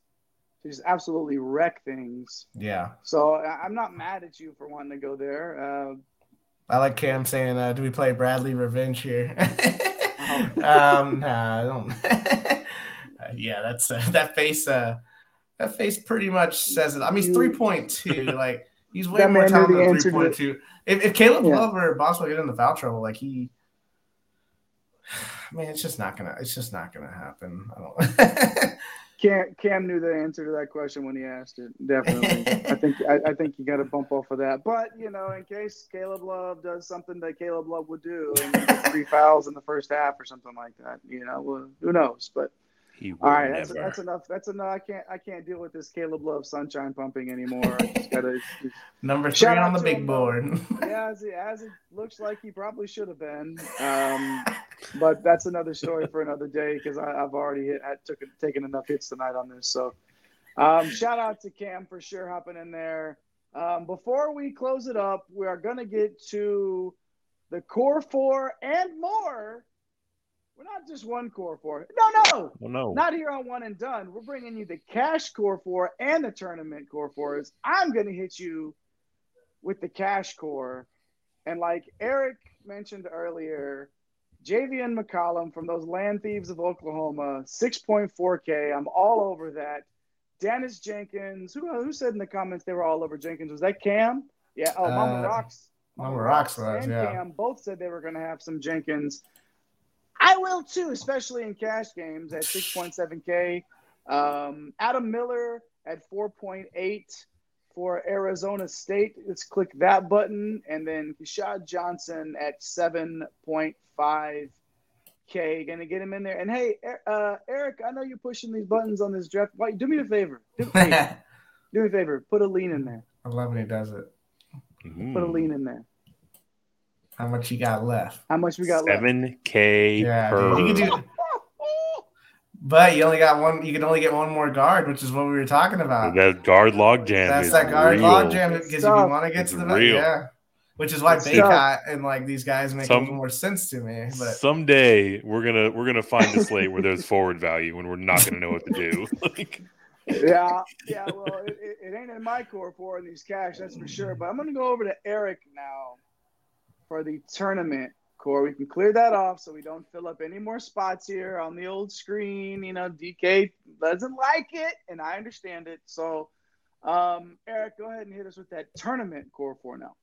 to just absolutely wreck things. yeah. So I'm not mad at you for wanting to go there. Uh, I like Cam saying, uh, "Do we play Bradley Revenge here?" Oh. um, nah, I don't. Uh, yeah, that's uh, that face. Uh, that face pretty much says it. I mean, he's three point two. Like he's way That more talented than three point two. If, if Caleb Yeah. Love or Boswell get into foul trouble, like he, man, it's just not gonna. It's just not gonna happen. I don't. Cam, Cam knew the answer to that question when he asked it. Definitely. I think I, I think you got to bump off of that. But you know, in case Caleb Love does something that Caleb Love would do, and three fouls in the first half or something like that, you know, well, who knows? But He will all right, that's, never. that's enough. That's enough. I can't I can't deal with this Caleb Love sunshine pumping anymore. I just gotta. Number three on the big him, board. yeah, as it, as it looks like he probably should have been. Um, but that's another story for another day because I've already hit, I took taken enough hits tonight on this. So, um, shout out to Cam for sure hopping in there. Um, before we close it up, we are going to get to the core four and more. We're not just one core four. No, no, Oh, no. not here on one and done. We're bringing you the cash core four and the tournament core fours. I'm going to hit you with the cash core. And like Eric mentioned earlier, Javian McCollum from those land thieves of Oklahoma, 6.4K. I'm all over that. Daniss Jenkins, who, who said in the comments they were all over Jenkins? Was that Cam? Yeah. Oh, Mama Uh, Rocks. Mama Rocks was, and yeah. Cam both said they were going to have some Jenkins. I will too, especially in cash games at 6.7K. Um, Adam Miller at 4.8 for Arizona State. Let's click that button. And then Keshad Johnson at 7.5K. Going to get him in there. And hey, Er- uh, Eric, I know you're pushing these buttons on this draft. Why, do me a favor. Do, hey, I do me a favor. Put a lean in there. I love when he does it. Put a lean in there. How much you got left? How much we got left? Seven K Yeah, per. you can do. But you only got one. You can only get one more guard, which is what we were talking about. that guard log jam. That's is that guard real. log jam because if you want to get It's to the real. yeah, which is why It's Bacot and like these guys make Some- more sense to me. But Someday we're gonna we're gonna find a slate where there's forward value and we're not gonna know what to do. Like, yeah, yeah. Well, it, it, it ain't in my core for in these cash, that's for sure. But I'm going to go over to Eric now for the tournament core. We can clear that off so we don't fill up any more spots here on the old screen. You know, DK doesn't like it, and I understand it. So, um, Eric, go ahead and hit us with that tournament core four now.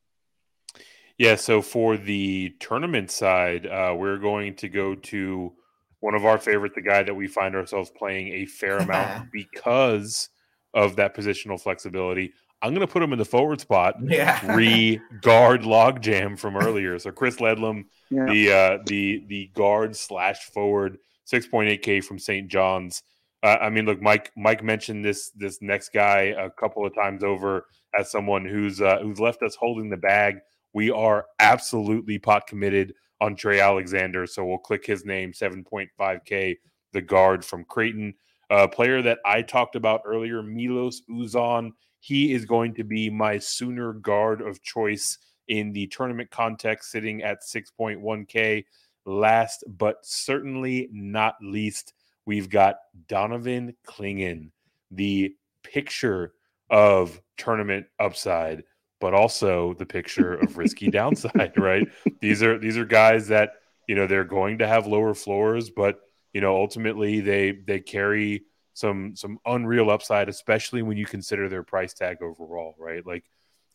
Yeah, so for the tournament side, uh, we're going to go to one of our favorite, the guy that we find ourselves playing a fair amount because of that positional flexibility. I'm going to put him in the forward spot. Yeah. Re guard logjam from earlier. So Chris Ledlum, The uh, the the guard slash forward, 6.8k from St. John's. Uh, I mean, look, Mike. Mike mentioned this this next guy a couple of times over as someone who's uh, who's left us holding the bag. We are absolutely pot committed on Trey Alexander, so we'll click his name, 7.5k, the guard from Creighton, a player that I talked about earlier, Milos Uzan. He is going to be my Sooner guard of choice in the tournament context, sitting at 6.1k. Last but certainly not least, we've got Donovan Clingan, the picture of tournament upside, but also the picture of risky downside, right? These are these are guys that, you know, they're going to have lower floors, but you know, ultimately they they carry some some unreal upside, especially when you consider their price tag overall, right? Like,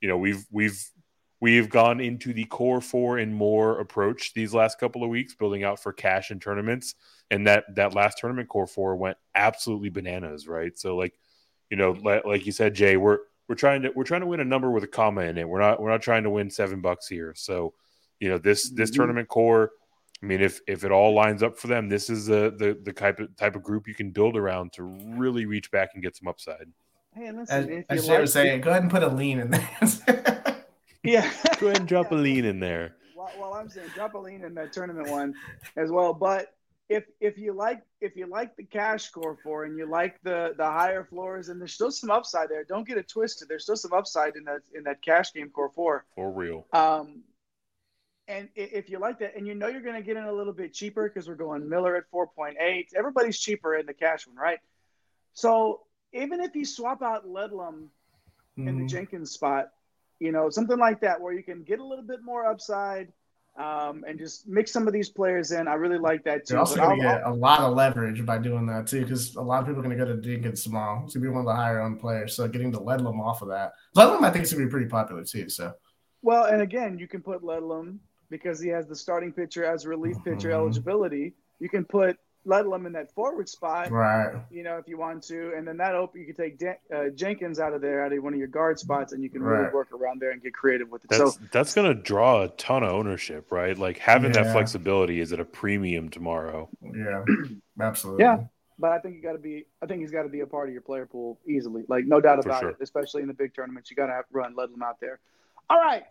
you know, we've we've we've gone into the core four and more approach these last couple of weeks, building out for cash and tournaments. And that that last tournament core four went absolutely bananas, right? So like, you know, like, like you said, Jay, we're we're trying to we're trying to win a number with a comma in it. We're not we're not trying to win seven bucks here. So, you know, this this Mhm. tournament core, I mean, if if it all lines up for them, this is the the the type of type of group you can build around to really reach back and get some upside. Hey, listen, As, if as you Jay like, was saying, go ahead and put a lean in there. yeah. Go ahead and drop a lean in there. While, while I'm saying drop a lean in that tournament one as well. But if if you like if you like the cash score for and you like the the higher floors and there's still some upside there. Don't get it twisted. There's still some upside in that in that cash game core four. For real. Um, and if you like that, and you know you're going to get in a little bit cheaper because we're going Miller at 4.8. Everybody's cheaper in the cash one, right? So even if you swap out Ledlum in the Mhm. Jenkins spot, you know, something like that where you can get a little bit more upside um, and just mix some of these players in. I really like that too. You're also going to I'll- get a lot of leverage by doing that too, because a lot of people are going to go to Jenkins small. It's going to be one of the higher owned players. So getting the Ledlum off of that, Ledlum I think is going to be pretty popular too. So Well, and again, you can put Ledlum because he has the starting pitcher as relief pitcher Mhm. eligibility. You can put Ledlum in that forward spot. right, you know, if you want to, and then that open, you can take Dan- uh, Jenkins out of there, out of one of your guard spots, and you can really work around there and get creative with it. That's so, that's going to draw a ton of ownership, right? Like having that flexibility is at a premium tomorrow. yeah, absolutely. Yeah. but I think you got to be, I think he's got to be a part of your player pool easily, like no doubt about sure. it. Especially in the big tournaments, you got to have run, let him out there. All right,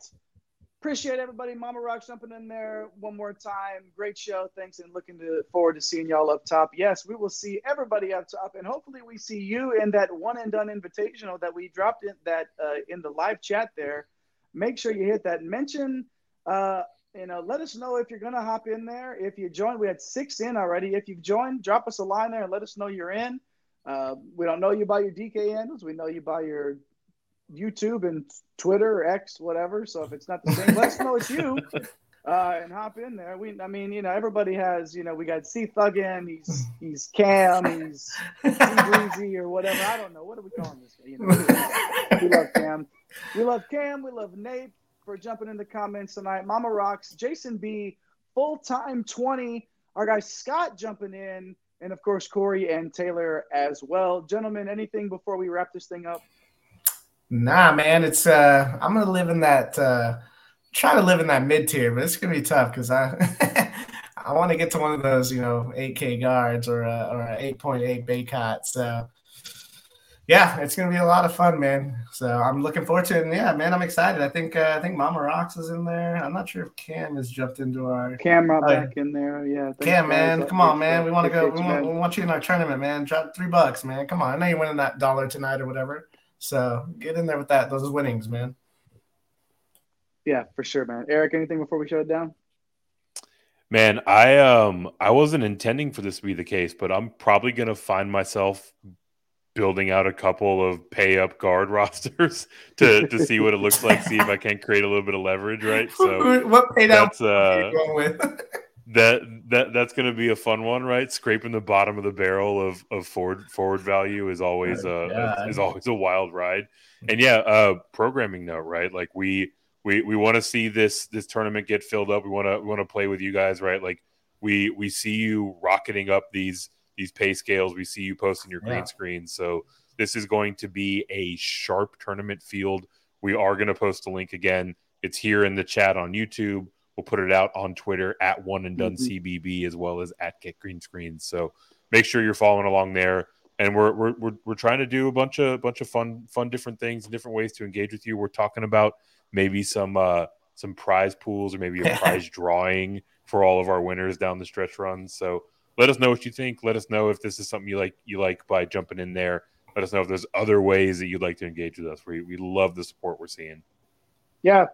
appreciate everybody. Mama Rock jumping in there one more time. Great show, thanks, and looking to, forward to seeing y'all up top. Yes, we will see everybody up top, and hopefully we see you in that one and done invitational that we dropped in that uh, in the live chat there. Make sure you hit that mention. Uh, you know, let us know if you're gonna hop in there. If you join, we had six in already. If you've joined, drop us a line there and let us know you're in. Uh, we don't know you by your DK handles. We know you by your YouTube and Twitter or X, whatever. So if it's not the same, let us know it's you. Uh, and hop in there. We, I mean, you know, everybody has, you know, we got C Thuggin, he's he's Cam, he's Breezy or whatever. I don't know. What are we calling this guy? You know, we love Cam. We love Cam. We love Nate for jumping in the comments tonight. Mama Rocks, Jason B, full time 20. Our guy Scott jumping in. And of course, Corey and Taylor as well. Gentlemen, anything before we wrap this thing up? Nah, man, it's uh, I'm gonna live in that. Uh, try to live in that mid tier, but it's gonna be tough because I I want to get to one of those, you know, 8K guards or a, or a 8.8 Bacot. So yeah, it's gonna be a lot of fun, man. So I'm looking forward to it. And yeah, man, I'm excited. I think uh, I think Mama Rocks is in there. I'm not sure if Cam has jumped into our Camera yeah. back in there. Yeah. Cam, man, come on, man. We want to go. We want, we want you in our tournament, man. Drop three bucks, man. Come on. I know you're winning that dollar tonight or whatever. So get in there with that. Those are winnings, man. Yeah, for sure, man. Eric, anything before we shut it down? Man, I um I wasn't intending for this to be the case, but I'm probably gonna find myself building out a couple of pay up guard rosters to to see what it looks like, see if I can't create a little bit of leverage, right? So what paid out that's uh going with? that that that's going to be a fun one, right? Scraping the bottom of the barrel of of forward forward value is always Oh, a, God. is always a wild ride. And yeah, uh, programming note, right? Like we we we want to see this this tournament get filled up. We want to we want to play with you guys, right? Like we we see you rocketing up these these pay scales. We see you posting your green Yeah. screens. So This is going to be a sharp tournament field. We are going to post a link again. It's here in the chat on YouTube. We'll put it out on Twitter at One and Done mm-hmm. CBB as well as at Get Green Screens. So make sure you're following along there. And we're, we're we're we're trying to do a bunch of bunch of fun fun different things and different ways to engage with you. We're talking about maybe some uh, some prize pools or maybe a prize drawing for all of our winners down the stretch runs. So let us know what you think. Let us know if this is something you like you like by jumping in there. Let us know if there's other ways that you'd like to engage with us. We we love the support we're seeing. Yeah,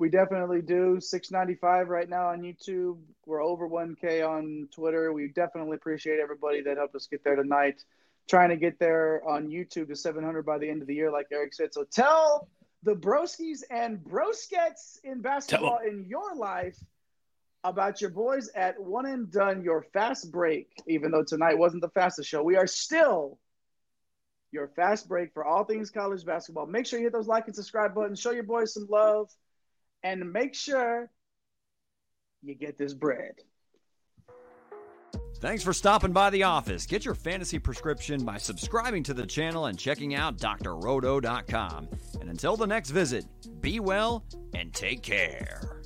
we definitely do. 695 right now on YouTube. We're over 1K on Twitter. We definitely appreciate everybody that helped us get there tonight. Trying to get there on YouTube to 700 by the end of the year, like Eric said. So tell the broskies and broskets in basketball in your life about your boys at One and Done, your fast break. Even though tonight wasn't the fastest show, we are still your fast break for all things college basketball. Make sure you hit those like and subscribe buttons. Show your boys some love and make sure you get this bread. Thanks for stopping by the office. Get your fantasy prescription by subscribing to the channel and checking out drroto.com. And until the next visit, be well and take care.